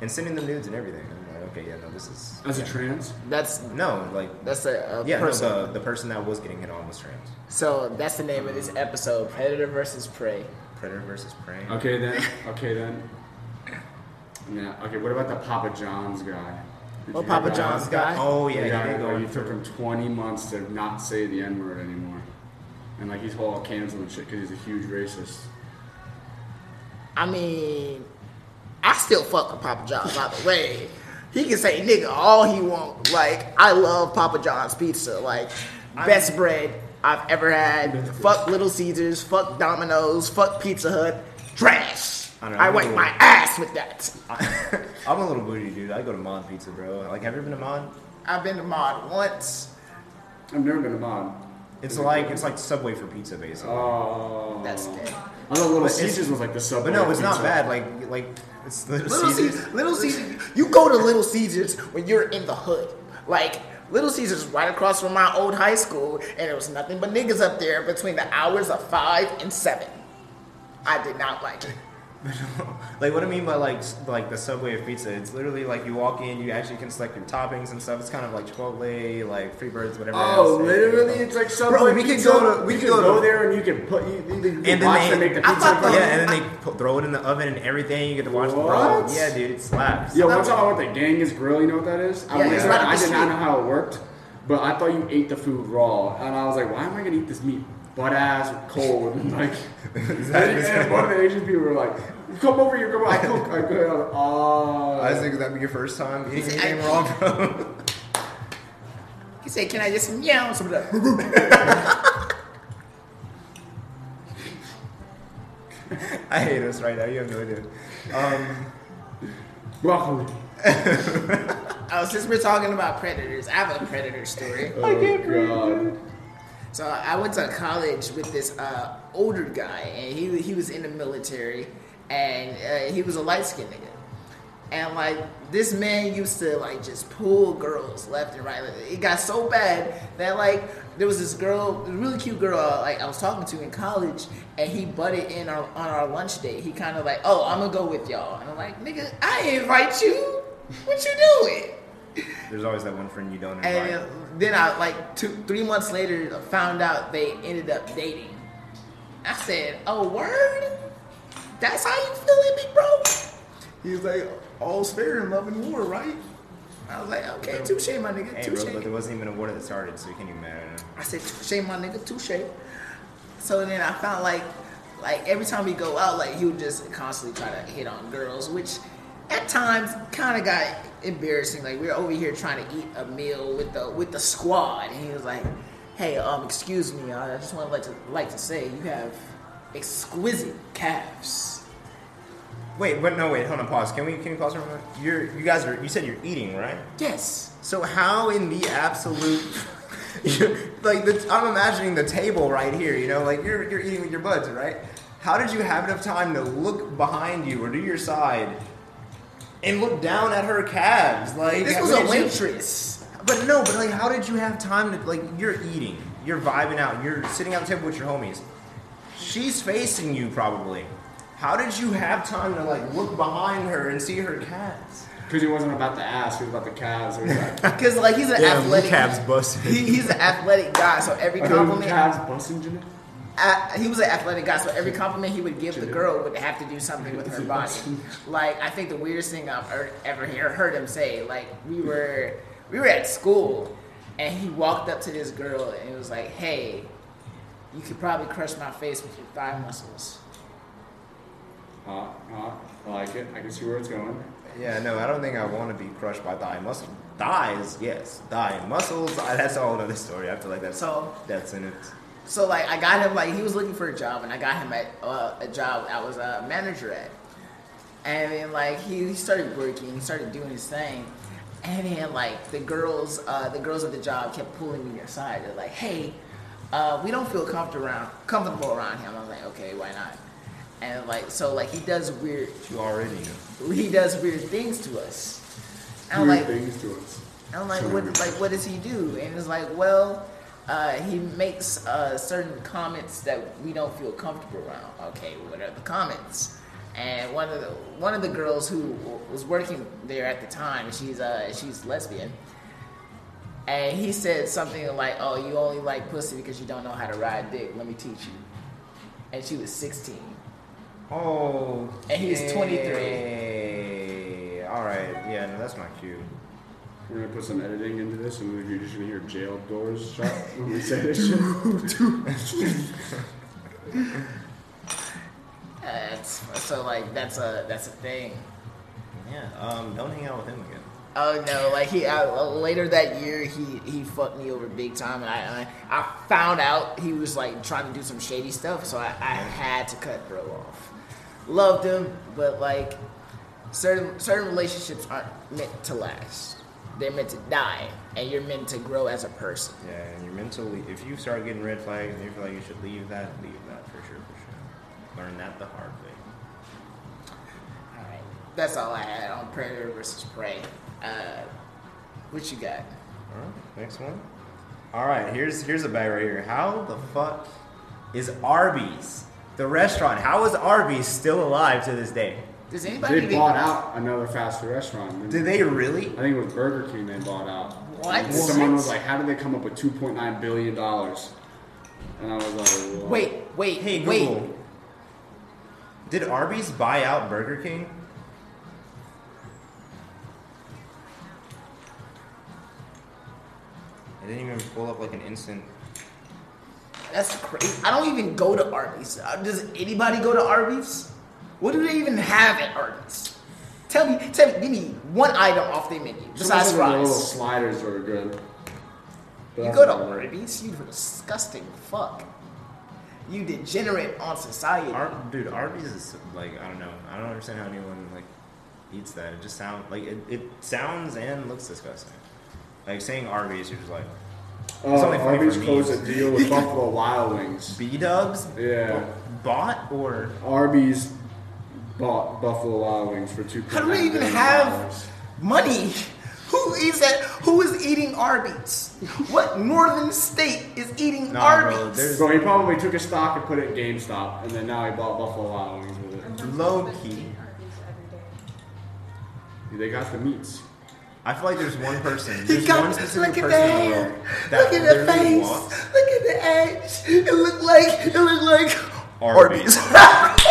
And sending them nudes and everything. I'm like, okay, yeah, no, this is. As a trans. That's No, like, that's a, a yeah, person. no, the, the person that was getting hit on was trans. So that's the name of this episode: Predator versus Prey. Predator versus prey. Okay then. Okay then. Yeah. Okay. What about the Papa John's guy? Did oh, What Papa John's that? guy? Oh yeah, The guy he did you in took him 20 months to not say the N word anymore, and like he's all canceling shit because he's a huge racist. I mean, I still fuck with Papa John's. By the way, he can say nigga all he want. Like I love Papa John's pizza. Like best bread I've ever had. Fuck Little Caesars. Fuck Domino's. Fuck Pizza Hut. Trash. I know, I wipe my ass with that. I'm a little bougie dude. I go to Mod Pizza, bro. Like, have you ever been to Mod? I've been to Mod once. I've never been to mod. It's like it's like Subway for pizza, basically. Oh. That's gay. I thought Little Caesars was like the subway. but no, it's pizza. not bad. Like like it's Little, Little Caesars. Caesars. Little Caesars. You go to Little Caesars when you're in the hood. Like Little Caesars is right across from my old high school, and there was nothing but niggas up there between the hours of five and seven. I did not like it. like what I mean by like like the Subway of pizza, it's literally like you walk in, you actually can select your toppings and stuff. It's kind of like Chipotle, like Freebirds, whatever. Oh, else. literally, it's like Subway Bro, we can pizza. go to- we you can go go to- there and you can put you, you, can And then they- make the pizza. thought. Yeah, and then they put, throw it in the oven and everything. You get to watch the. What? Yeah, dude, it slaps. Yo, one time I went to Genghis Grill. You know what that is? I Yeah, I did not know how it worked, but I thought you ate the food raw, and I was like, why am I gonna eat this meat butt ass cold? And like, and, and one of the Asian people were like, come over here, come on, I cook, I cook. I oh. I thinking that'd be your first time eating I- anything wrong, bro. He said, "Can I just meow some of that?" I hate us right now. You have no idea. Um, broccoli. Oh, since we're talking about predators, I have a predator story. Oh, God. So I went to college with this uh, older guy, and he he was in the military, and uh, he was a light skinned nigga. And like this man used to like just pull girls left and right. It got so bad that like there was this girl, really cute girl, uh, like I was talking to in college, and he butted in our, on our lunch date. He kind of like, oh, I'm gonna go with y'all, and I'm like, nigga, I ain't invite you. What you doing? there's always that one friend you don't invite. And then I like two, three months later found out they ended up dating. I said, "Oh, word? That's how you feeling, big bro?" He was like, "All's fair in love and war, right?" I was like, "Okay, touche, my nigga, Hey, bro, touche." but there wasn't even a war that started, so you can't even mad at him. I said, "Touche, my nigga, touche." So then I found like, like every time we go out, like he would just constantly try to hit on girls, which at times kind of got embarrassing. Like we are over here trying to eat a meal with the with the squad, and he was like, "Hey, um, excuse me, I just want to like to like to say you have exquisite calves. Wait, but no, wait, hold on, pause. Can we can we pause for a moment? You're you guys are you said you're eating, right? Yes. So how in the absolute like the, I'm imagining the table right here, you know, like you're you're eating with your buds, right? How did you have enough time to look behind you or to your side and look down at her calves? Like This was a did you- waitress. But no, but like how did you have time to like you're eating, you're vibing out, you're sitting at the table with your homies. She's facing you probably. How did you have time to like look behind her and see her calves? Because he wasn't about the ass, he was about the calves. He was like, Because like he's an athletic. busted. He, he's an athletic guy, so every are those compliment. calves busting, Jimmy? A- he was an athletic guy, so every compliment he would give the girl would have to do something with her body. Like I think the weirdest thing I've heard, ever hear, heard him say, like we were we were at school, and he walked up to this girl and he was like, "Hey, you could probably crush my face with your thigh muscles." Hot, hot. I like it. I can see where it's going. Yeah, no, I don't think I want to be crushed by thigh muscles. Thighs, yes. Thigh muscles, I- that's a whole other story. I feel like that's So that's in it. So like I got him like he was looking for a job and I got him at uh, a job I was a manager at, and then like he, he started working, he started doing his thing, and then like the girls uh, the girls at the job kept pulling me aside. They're like, hey, uh, we don't feel comfortable around comfortable around him. I'm like, okay, why not? And like so like he does weird You already know. he does weird things to us. And I'm Weird like, things to us. I'm like, Sure. what, like, what does he do? And it's like, well, uh, he makes uh, certain comments that we don't feel comfortable around. Okay, what are the comments? And one of the one of the girls who was working there at the time, she's uh, she's lesbian, and he said something like, "Oh, you only like pussy because you don't know how to ride dick. Let me teach you." And she was 16. Oh. And he's twenty three. All right, Yeah, no, that's not cute. We're gonna put some editing into this, and you're just gonna hear jail doors shut when we say this shit. Uh, so like that's a that's a thing. Yeah. Um. Don't hang out with him again. Oh no! Like he uh, later that year, he he fucked me over big time, and I, I I found out he was like trying to do some shady stuff, so I, I had to cut bro off. Loved him, but like certain certain relationships aren't meant to last. They're meant to die, and you're meant to grow as a person. Yeah, and you're mentally. If you start getting red flags and you feel like you should leave that, leave that for sure, for sure. Learn that the hard way. All right, that's all I had on predator versus prey. Uh, what you got? All right. Next one. All right. Here's here's a bag right here. How the fuck is Arby's, the restaurant? How is Arby's still alive to this day? Does anybody They even- bought out another fast food restaurant. Did they really? I think it was Burger King they bought out. What? And someone was like, "How did they come up with 2.9 billion dollars?" And I was like, "What?" Wait, wait, Hey wait. Google. Did Arby's buy out Burger King? I didn't even pull up like an instant. That's crazy. I don't even go to Arby's. Uh, Does anybody go to Arby's? What do they even have at Arby's? Tell me, tell me, give me one item off their menu Some besides of the little sliders are good. But You go to about it. Arby's, you disgusting fuck. You degenerate on society. Ar- dude, Arby's is like I don't know. I don't understand how anyone like eats that. It just sounds like it, it sounds and looks disgusting. Like saying Arby's, you're just like Oh, It's only funny Arby's for closed a deal with Buffalo Wild Wings. B Dubs. Yeah. Bought or Arby's bought Buffalo Wild Wings for two. How do they even have money? Who is that? Who is eating Arby's? What northern state is eating Nah, Arby's? bro, there's- So he probably took a stock and put it at GameStop, and then now he bought Buffalo Wild Wings with it. Low key. eating Arby's every day. They got the meats. I feel like there's one person. He There's got, one specific look at person the in the hair. world that Look at the face. walks Look at the edge. It looked like it looked like Arby's. Arby's.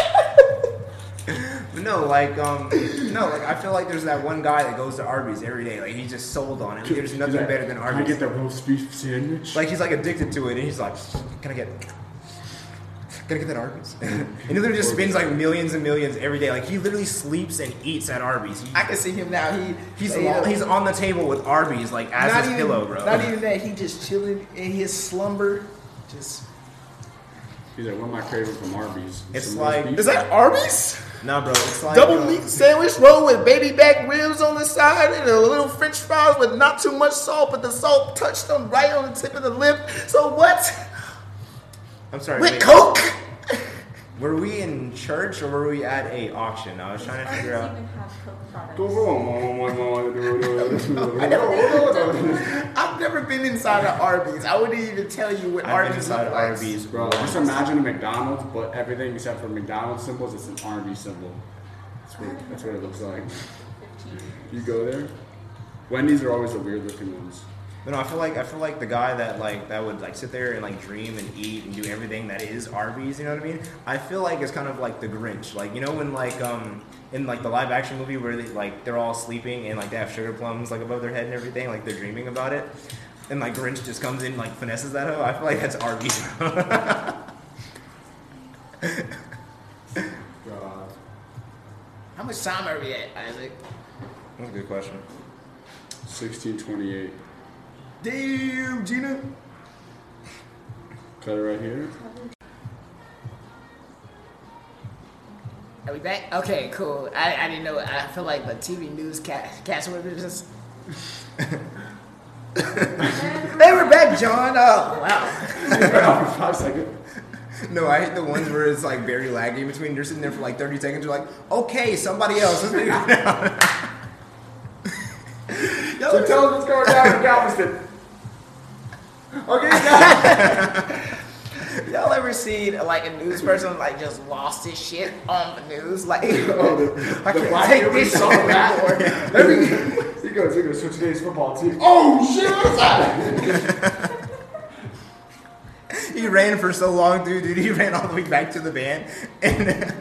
But no, like um, no, like I feel like there's that one guy that goes to Arby's every day. Like he's just sold on it. There's nothing like, better than Arby's. Can I get that roast beef sandwich? Like he's like addicted to it, and he's like, "Can I get? Can I get that Arby's?" and he literally just spends like millions and millions every day. Like he literally sleeps and eats at Arby's. He, I can see him now. He he's you know, on, he's on the table with Arby's like as not his even, pillow, bro. Not even that. He just chilling in his slumber. Just He's like, what am I craving from Arby's? It's Some like- Is that Arby's? Nah, bro, it's like Double uh, meat sandwich roll with baby back ribs on the side and a little French fries with not too much salt, but the salt touched them right on the tip of the lip. So what? I'm sorry. With wait, Coke? Were we in church or were we at a auction? I was trying to figure out. Even have Coke products. I never, I've never been inside of Arby's. I wouldn't even tell you what I've been Arby's inside look like. Arby's, Bro, just imagine a McDonald's, but everything except for McDonald's symbols, it's an Arby's symbol. That's what, that's what it looks like. You go there. Wendy's are always the weird looking ones. But no, I feel like I feel like the guy that like that would like sit there and like dream and eat and do everything that is Arby's. You know what I mean? I feel like it's kind of like the Grinch. Like you know when like um in like the live action movie where they like they're all sleeping and like they have sugar plums like above their head and everything, like they're dreaming about it. And like Grinch just comes in and, like finesses that hoe. I feel like that's Arby's. God. How much time are we at, Isaac? That's a good question. 1628. Damn, Gina. Cut it right here. Are we back? Okay, cool. I, I didn't know. I feel like the TV news cast, cast members just. They were back, John. Oh, wow. Five seconds. No, I hate the ones where it's like very laggy between. You're sitting there for like 30 seconds. You're like, okay, somebody else. Let's figure it out. So tell us what's going down in Galveston. Okay, guys. Y'all ever seen like a news person like just lost his shit on the news? Like, Oh, the, I the can't take this that. Every- he goes, he goes, so today's football team. Oh shit, what's that? He ran for so long, dude. Dude, he ran all the way back to the van, and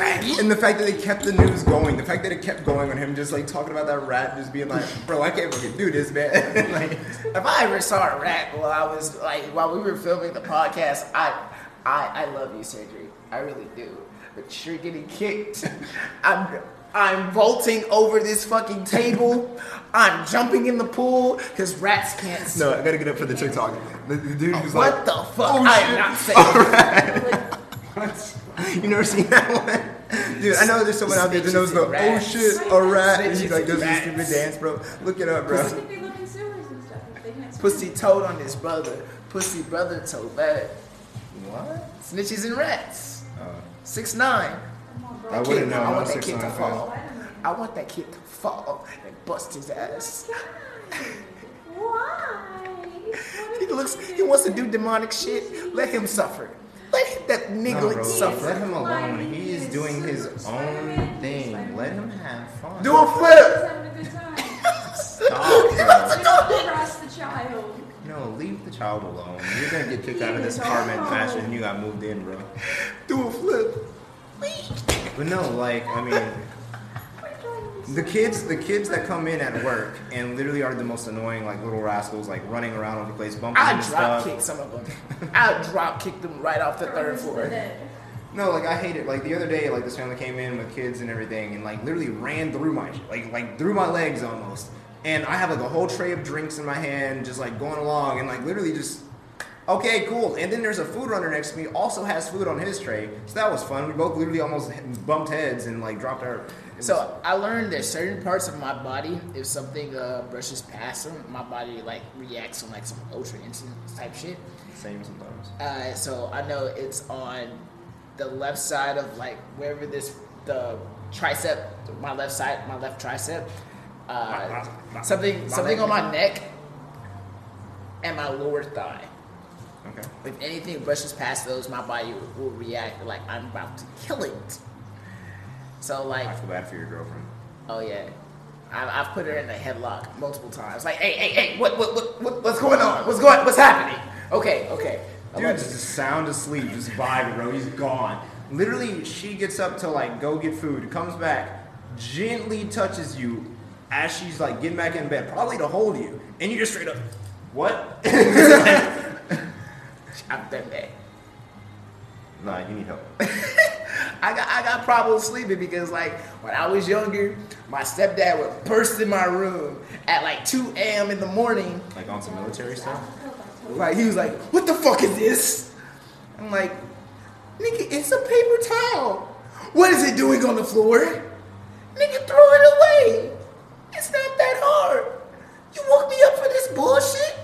and the fact that they kept the news going, the fact that it kept going on him, just like talking about that rat, just being like, "Bro, I can't fucking do this, man." like, if I ever saw a rat while I was like while we were filming the podcast, I I I love you, surgery. I really do. But you're getting kicked. I'm I'm vaulting over this fucking table. I'm jumping in the pool because rats can't. swim. no, I gotta get up for the TikTok. The, the dude oh, was what like, the fuck? "Oh, I shit." am not saying. "You never seen that one?" Dude, I know there's someone out there that knows the "Oh shit, a rat," and he's like, "Does this stupid dance, bro? Look it up, bro." think they live in sewers and stuff. If they can't swim. Pussy told on his brother. Pussy brother told bad. What? Snitches and rats. Uh, Six nine. Come on, bro. I wouldn't know. I want that kid to 6'9" fan. fall. I want that kid to fall and bust his ass. Why? He looks. He wants to do demonic shit. Let him suffer. Let that No, nigga bro, suffer. let him alone. He is doing his own thing. Let him have fun. Do a flip. having a good time. Stop, bro. Don't harass the child. No, leave the child alone. You're gonna get kicked out of this apartment faster than you got moved in, bro. Do a flip. But no, like I mean, the kids, the kids that come in at work and literally are the most annoying, like little rascals, like running around over the place, bumping I into drop stuff. kick some of them. I drop kick them right off the third floor. No, like I hate it. Like the other day, like this family came in with kids and everything, and like literally ran through my like like through my legs almost. And I have like a whole tray of drinks in my hand, just like going along, and like literally just okay, cool. And then there's a food runner next to me, also has food on his tray, so that was fun. We both literally almost bumped heads and like dropped our. So I learned that certain parts of my body, if something uh, brushes past them, my body like reacts on like some ultra instant type shit. same sometimes. Uh, so I know it's on the left side of like wherever this the tricep, my left side, my left tricep. Uh, something my something leg. on my neck and my lower thigh. Okay. If anything brushes past those, my body will, react like I'm about to kill it. So like, I feel bad for your girlfriend. oh yeah, I, I've put her in a headlock multiple times. Like, hey, hey, hey, what, what, what, what what's going on? What's going, what's happening? Okay, okay. I'm Dude, just sound asleep, just vibing, bro. He's gone. Literally, she gets up to like go get food, comes back, gently touches you as she's like getting back in bed, probably to hold you, and you just straight up, what? I've done that. nah, you need help. I got I got problems sleeping because like when I was younger, my stepdad would burst in my room at like 2 a.m. in the morning. Like on some military stuff. Like he was like, "What the fuck is this?" I'm like, nigga, it's a paper towel. What is it doing on the floor? Nigga, throw it away. It's not that hard. You woke me up for this bullshit?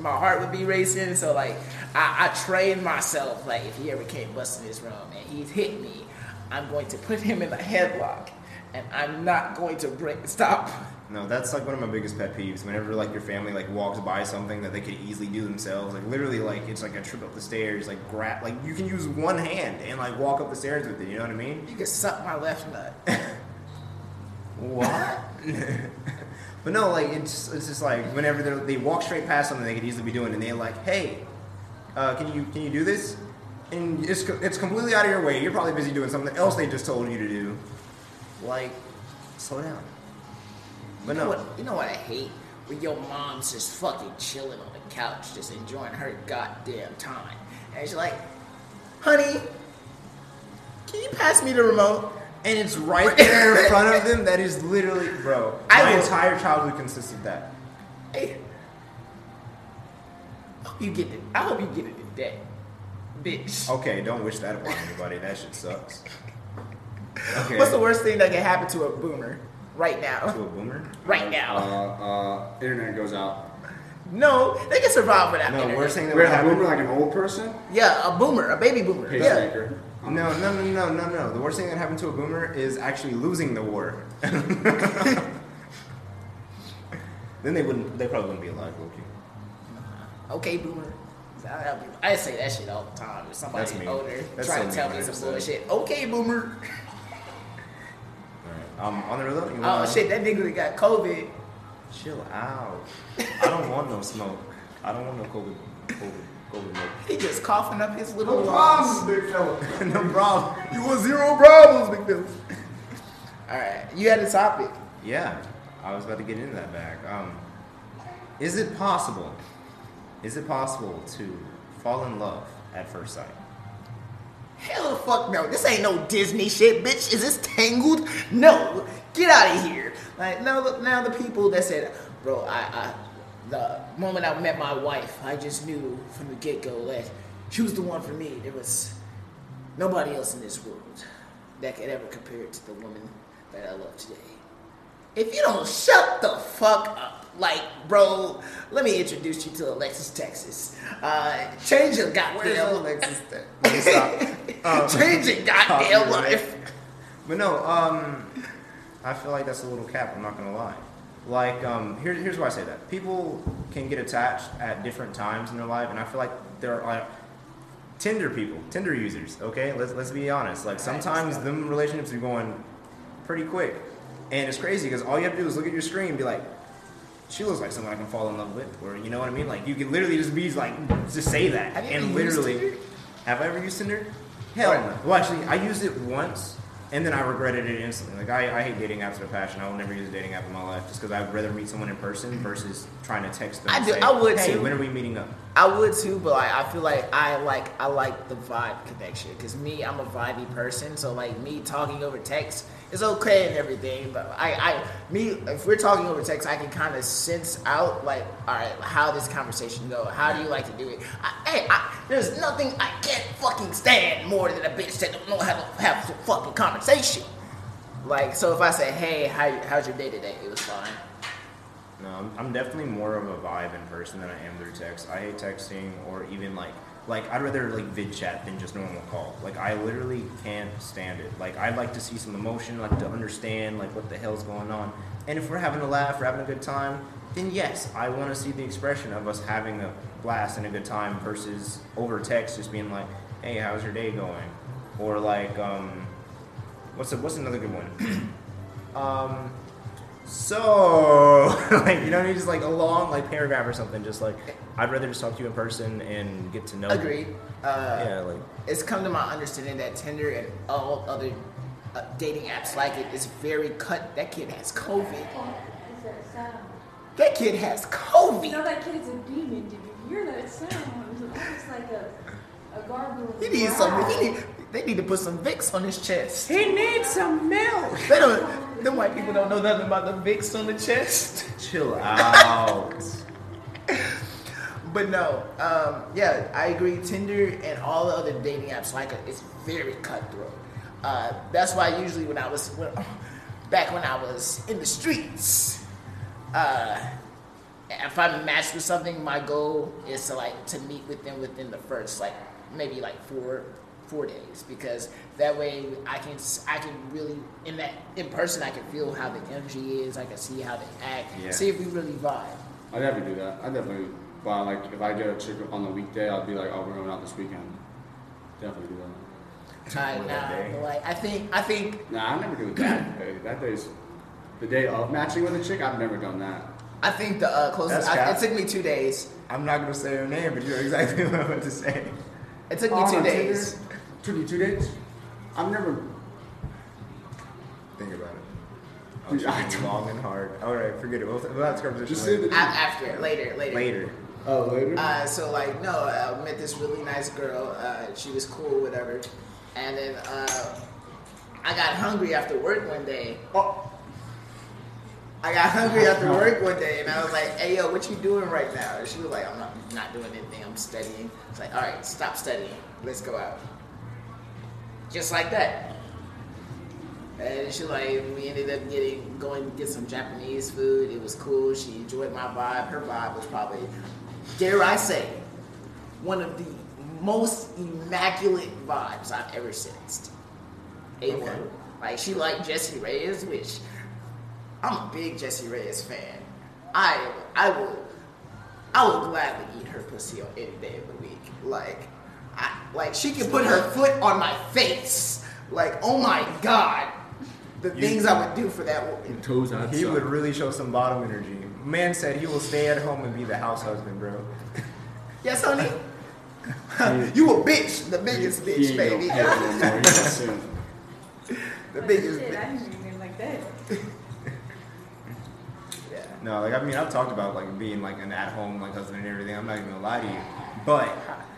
My heart would be racing, so like I, I trained myself. Like if he ever came busting this room and he's hit me, I'm going to put him in a headlock, and I'm not going to break stop. No, that's like one of my biggest pet peeves. Whenever like your family like walks by something that they could easily do themselves, like literally like it's like a trip up the stairs, like grab, like you can use one hand and like walk up the stairs with it. You know what I mean? You can suck my left nut. What? but no, like it's it's just like whenever they they walk straight past something they could easily be doing, and they're like, "Hey, uh, can you can you do this?" And it's it's completely out of your way. You're probably busy doing something else they just told you to do. Like, slow down. But you know no, what? You know what I hate? When your mom's just fucking chilling on the couch, just enjoying her goddamn time, and she's like, "Honey, can you pass me the remote?" And it's right there in front of them. That is literally, bro. I My will- entire childhood consists of that. Hey, I hope you get it. I hope you get it today, bitch. Okay, don't wish that upon anybody. That shit sucks. Okay. What's the worst thing that can happen to a boomer right now? to a boomer? Right Uh, now? uh, internet goes out. No, they can survive without No, internet. worst thing that Wait, would a happen. boomer like an old person? Yeah, a boomer, a baby boomer. Yeah. Pacemaker. No, no, no, no, no, no. The worst thing that happened to a boomer is actually losing the war. then they wouldn't. They probably wouldn't be alive, Loki. Okay, boomer. I, I say that shit all the time. If somebody That's me. older That's trying so to tell me some bullshit. Okay, boomer. Um, on the real you Oh wanna- shit, that nigga that got COVID. Chill out. I don't want no smoke. I don't want no COVID. COVID. COVID smoke. He just coughing up his little No lungs. problem, big fella. no problem. You want zero problems, big fella. All right, you had a topic. Yeah, I was about to get into that bag. Um, is it possible? Is it possible to fall in love at first sight? Hell the fuck no. This ain't no Disney shit, bitch. Is this Tangled? No. Get out of here. Like now, look, now the people that said, bro, I, I, the moment I met my wife, I just knew from the get go that she was the one for me. There was nobody else in this world that could ever compare to the woman that I love today. If you don't shut the fuck up, like, bro, let me introduce you to Alexis, Texas. Uh, change your goddamn Alexis? Stop. Um, Change your goddamn life. But no, um, I feel like that's a little cap. I'm not gonna lie. Like, um, here's here's why I say that. People can get attached at different times in their life, and I feel like there are like, Tinder people, Tinder users. Okay, let's let's be honest. Like sometimes them relationships are going pretty quick, and it's crazy because all you have to do is look at your screen and be like, she looks like someone I can fall in love with, or you know what I mean. Like you can literally just be like, just say that, and literally, have I ever used Tinder? Hell no. Well, actually, I used it once, and then I regretted it instantly. Like I, I hate dating apps with a passion. I will never use a dating app in my life just because I'd rather meet someone in person versus trying to text them. I do- say, I would hey, too. When are we meeting up? I would too, but like, I feel like I like I like the vibe connection because me, I'm a vibey person. So like me talking over text is okay and everything, but I, I me if we're talking over text, I can kind of sense out like, all right, how this conversation go. How do you like to do it? I, hey, I, there's nothing I can't fucking stand more than a bitch that don't know how to have a fucking conversation. Like, so if I say, hey, how, how's your day today? It was fine. I'm, I'm definitely more of a vibe in person than I am through text. I hate texting or even like like I'd rather like vid chat than just normal call. Like I literally can't stand it. Like I'd like to see some emotion, like to understand like what the hell's going on. And if we're having a laugh, we're having a good time, then yes, I want to see the expression of us having a blast and a good time versus over text just being like, "Hey, how's your day going?" Or like, um, what's a, what's another good one? um, so like you know, what I mean? just like a long like paragraph or something. Just like I'd rather just talk to you in person and get to know. you. Agreed. Uh, Yeah, like it's come to my understanding that Tinder and all other uh, dating apps like it is very cut. That kid has COVID. That kid has COVID. You know COVID. that kid's a demon. Did you hear that sound? It's like a, a gargoyle. He needs some. He need, they need to put some Vicks on his chest. he needs some milk. They don't. Them white people don't know nothing about the Vicks on the chest. Chill out. but no, um, yeah, I agree. Tinder and all the other dating apps like it, it's very cutthroat. Uh, that's why usually when I was when, back when I was in the streets, uh, if I'm matched with something, my goal is to like to meet with them within the first like maybe like four four days because that way I can I can really in that in person I can feel how the energy is. I can see how they act. Yeah. See if we really vibe. I never do that. I definitely, but like if I get a chick on the weekday, I'll be like, oh, we're going out this weekend. Definitely do that. Right For that now, like I think I think Nah, I never do that day. That day's the day of matching with a chick. I've never done that. I think the uh, closest. That's I, it took me two days. I'm not gonna say her name, but you know exactly what I'm about to say. It took me Oh, two days. Tinder? Took you two days? I've never. Think about it. Dude, I don't- long and hard. All right, forget it. We'll, we'll have this conversation Just say later. the A- after later later. later. Oh, later. Uh, so like no, I met this really nice girl. Uh, she was cool, whatever. And then uh, I got hungry after work one day. oh, I got hungry after work one day, and I was like, "Hey, yo, what you doing right now?" And she was like, "I'm not not doing anything. I'm studying." It's like, "All right, stop studying. Let's go out." Just like that. And she like we ended up getting going to get some Japanese food. It was cool. She enjoyed my vibe. Her vibe was probably, dare I say, one of the most immaculate vibes I've ever sensed. A one. Okay. Like she liked Jessie Reyez, which I'm a big Jessie Reyez fan. I I will I will gladly eat her pussy on any day of the week. Like I like she can put her foot on my face. Like oh my god, the You- things I would do for that woman. toes outside. He would really show some bottom energy. Man said he will stay at home and be the house husband, bro. Yes, honey. you a bitch, the biggest He bitch, ain't baby. gonna pay no more. He's a simp. the Like, biggest shit, I bitch. didn't mean it like that. Yeah. No, like I mean, I've talked about like being like an at-home like husband and everything. I'm not even gonna lie to you, but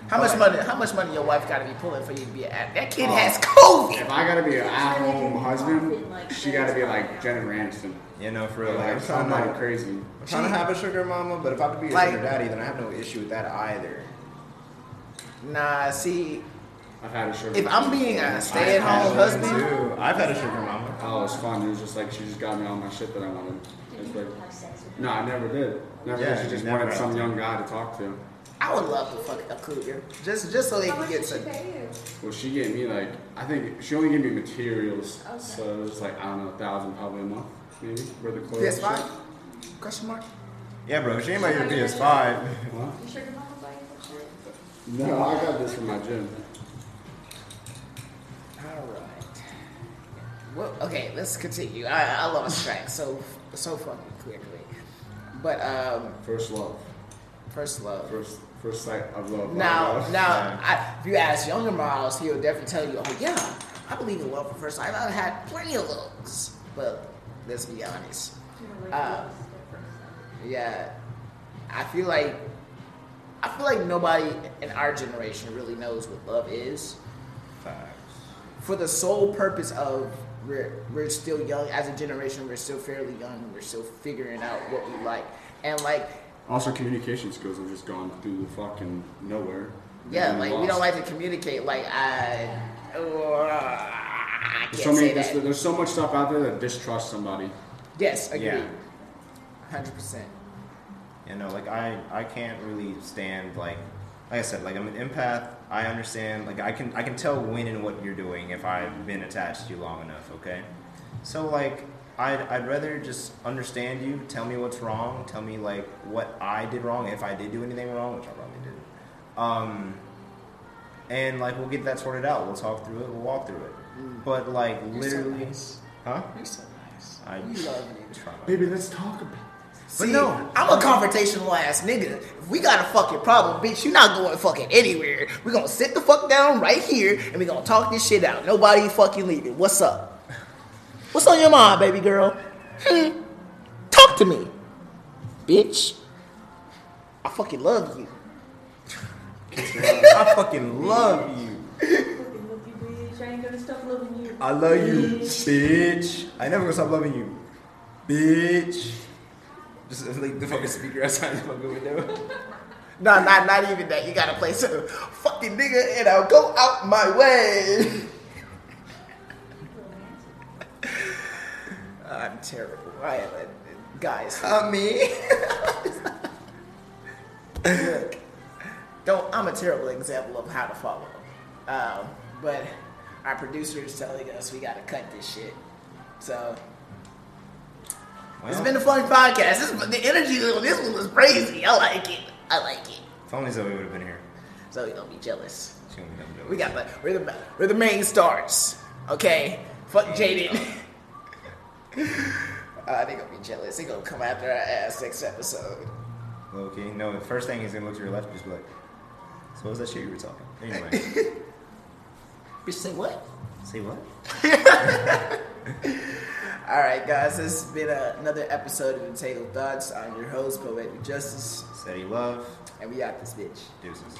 How much money? How much money your wife got to be pulling for you to be an at? That kid has COVID. If I gotta be an at-home husband, she gotta be like Jennifer Aniston. You know, for real, like, I'm Like trying somebody to, crazy. I'm trying to have a sugar mama, but if I have to be a Like- sugar daddy, then I have no issue with that either. Nah, see, I've had a sugar. if I'm being a I've stay-at-home had husband, Too. I've had a sugar mama. Oh, it was fun. It was just like she just got me all my shit that I wanted. It's like, no, I never did. Never Yeah, did. She you just never wanted some young guy to talk to. I would love to fuck a cougar, just just so they can get some. pay? Well, she gave me like I think she only gave me materials, Okay. so it was like I don't know, a thousand probably a month, maybe for the clothes. PS5? Question mark. Yeah, bro. She ain't about your PS5. What? Your sugar mama buy you that? No, I got this from my gym. All right. Well, okay, let's continue. I, I lost track so so fucking quickly. But um, First love, first love. first first sight of love. Now, Love. now, Yeah. I, if you ask younger Miles, he'll definitely tell you, "Oh yeah, I believe in love at first sight. I've had plenty of looks." But let's be honest. You know, like, Uh. Yeah, I feel like I feel like nobody in our generation really knows what love is. Facts. For the sole purpose of we're we're still young as a generation. We're still fairly young. We're still figuring out what we like, and like Also, communication skills have just gone through the fucking nowhere. yeah, Been like we don't like to communicate. Like I, I There's can't so many. say There's, that. there's so much stuff out there that distrust somebody. Yes, agree. Yeah. Hundred percent. You know, like I, I can't really stand like, like I said, like I'm an empath. I understand. Like I can, I can tell when and what you're doing if I've been attached to you long enough. Okay, so like I'd, I'd rather just understand you. Tell me what's wrong. Tell me like what I did wrong if I did do anything wrong, which I probably didn't. Um, and like we'll get that sorted out. We'll talk through it. We'll walk through it. But like You're so literally, nice. huh? You're so nice. I You love me. try my- Baby, let's talk about. See, but no. I'm a confrontational ass nigga. If we got a fucking problem, bitch, you not going fucking anywhere. We're gonna sit the fuck down right here and we gonna talk this shit out. Nobody fucking leaving. What's up? What's on your mind, baby girl? Hmm. Talk to me, bitch. I fucking love you. I fucking love you. Fucking love you, bitch. I ain't gonna stop loving you. I love you, bitch. I never gonna stop loving you, bitch. Just like the fucking speaker outside the fucking window. No, not not even that. You gotta play some fucking nigga, and I'll go out my way. I'm terrible. I am, a- guys. Uh, me? Look, don't. I'm a terrible example of how to follow. Um, but our producer is telling us we gotta cut this shit. So it's Well, been a fun podcast. This, the energy on this one was crazy. I like it. I like it. If only Zoe would have been here. Zoe don't be jealous. She wouldn't have been We got the we're the we're the main stars. Okay, fuck Jaden. uh, they gonna be jealous. They gonna come after our ass next episode. Okay, no. The first thing he's gonna look to your left just be like, "So what was that shit you were talking?" Anyway, bitch, say what? Say what? All right, guys. This has been a, another episode of Entangled Thoughts. I'm your host, Poetic Justice. Steady love. And we out this bitch. Deuces.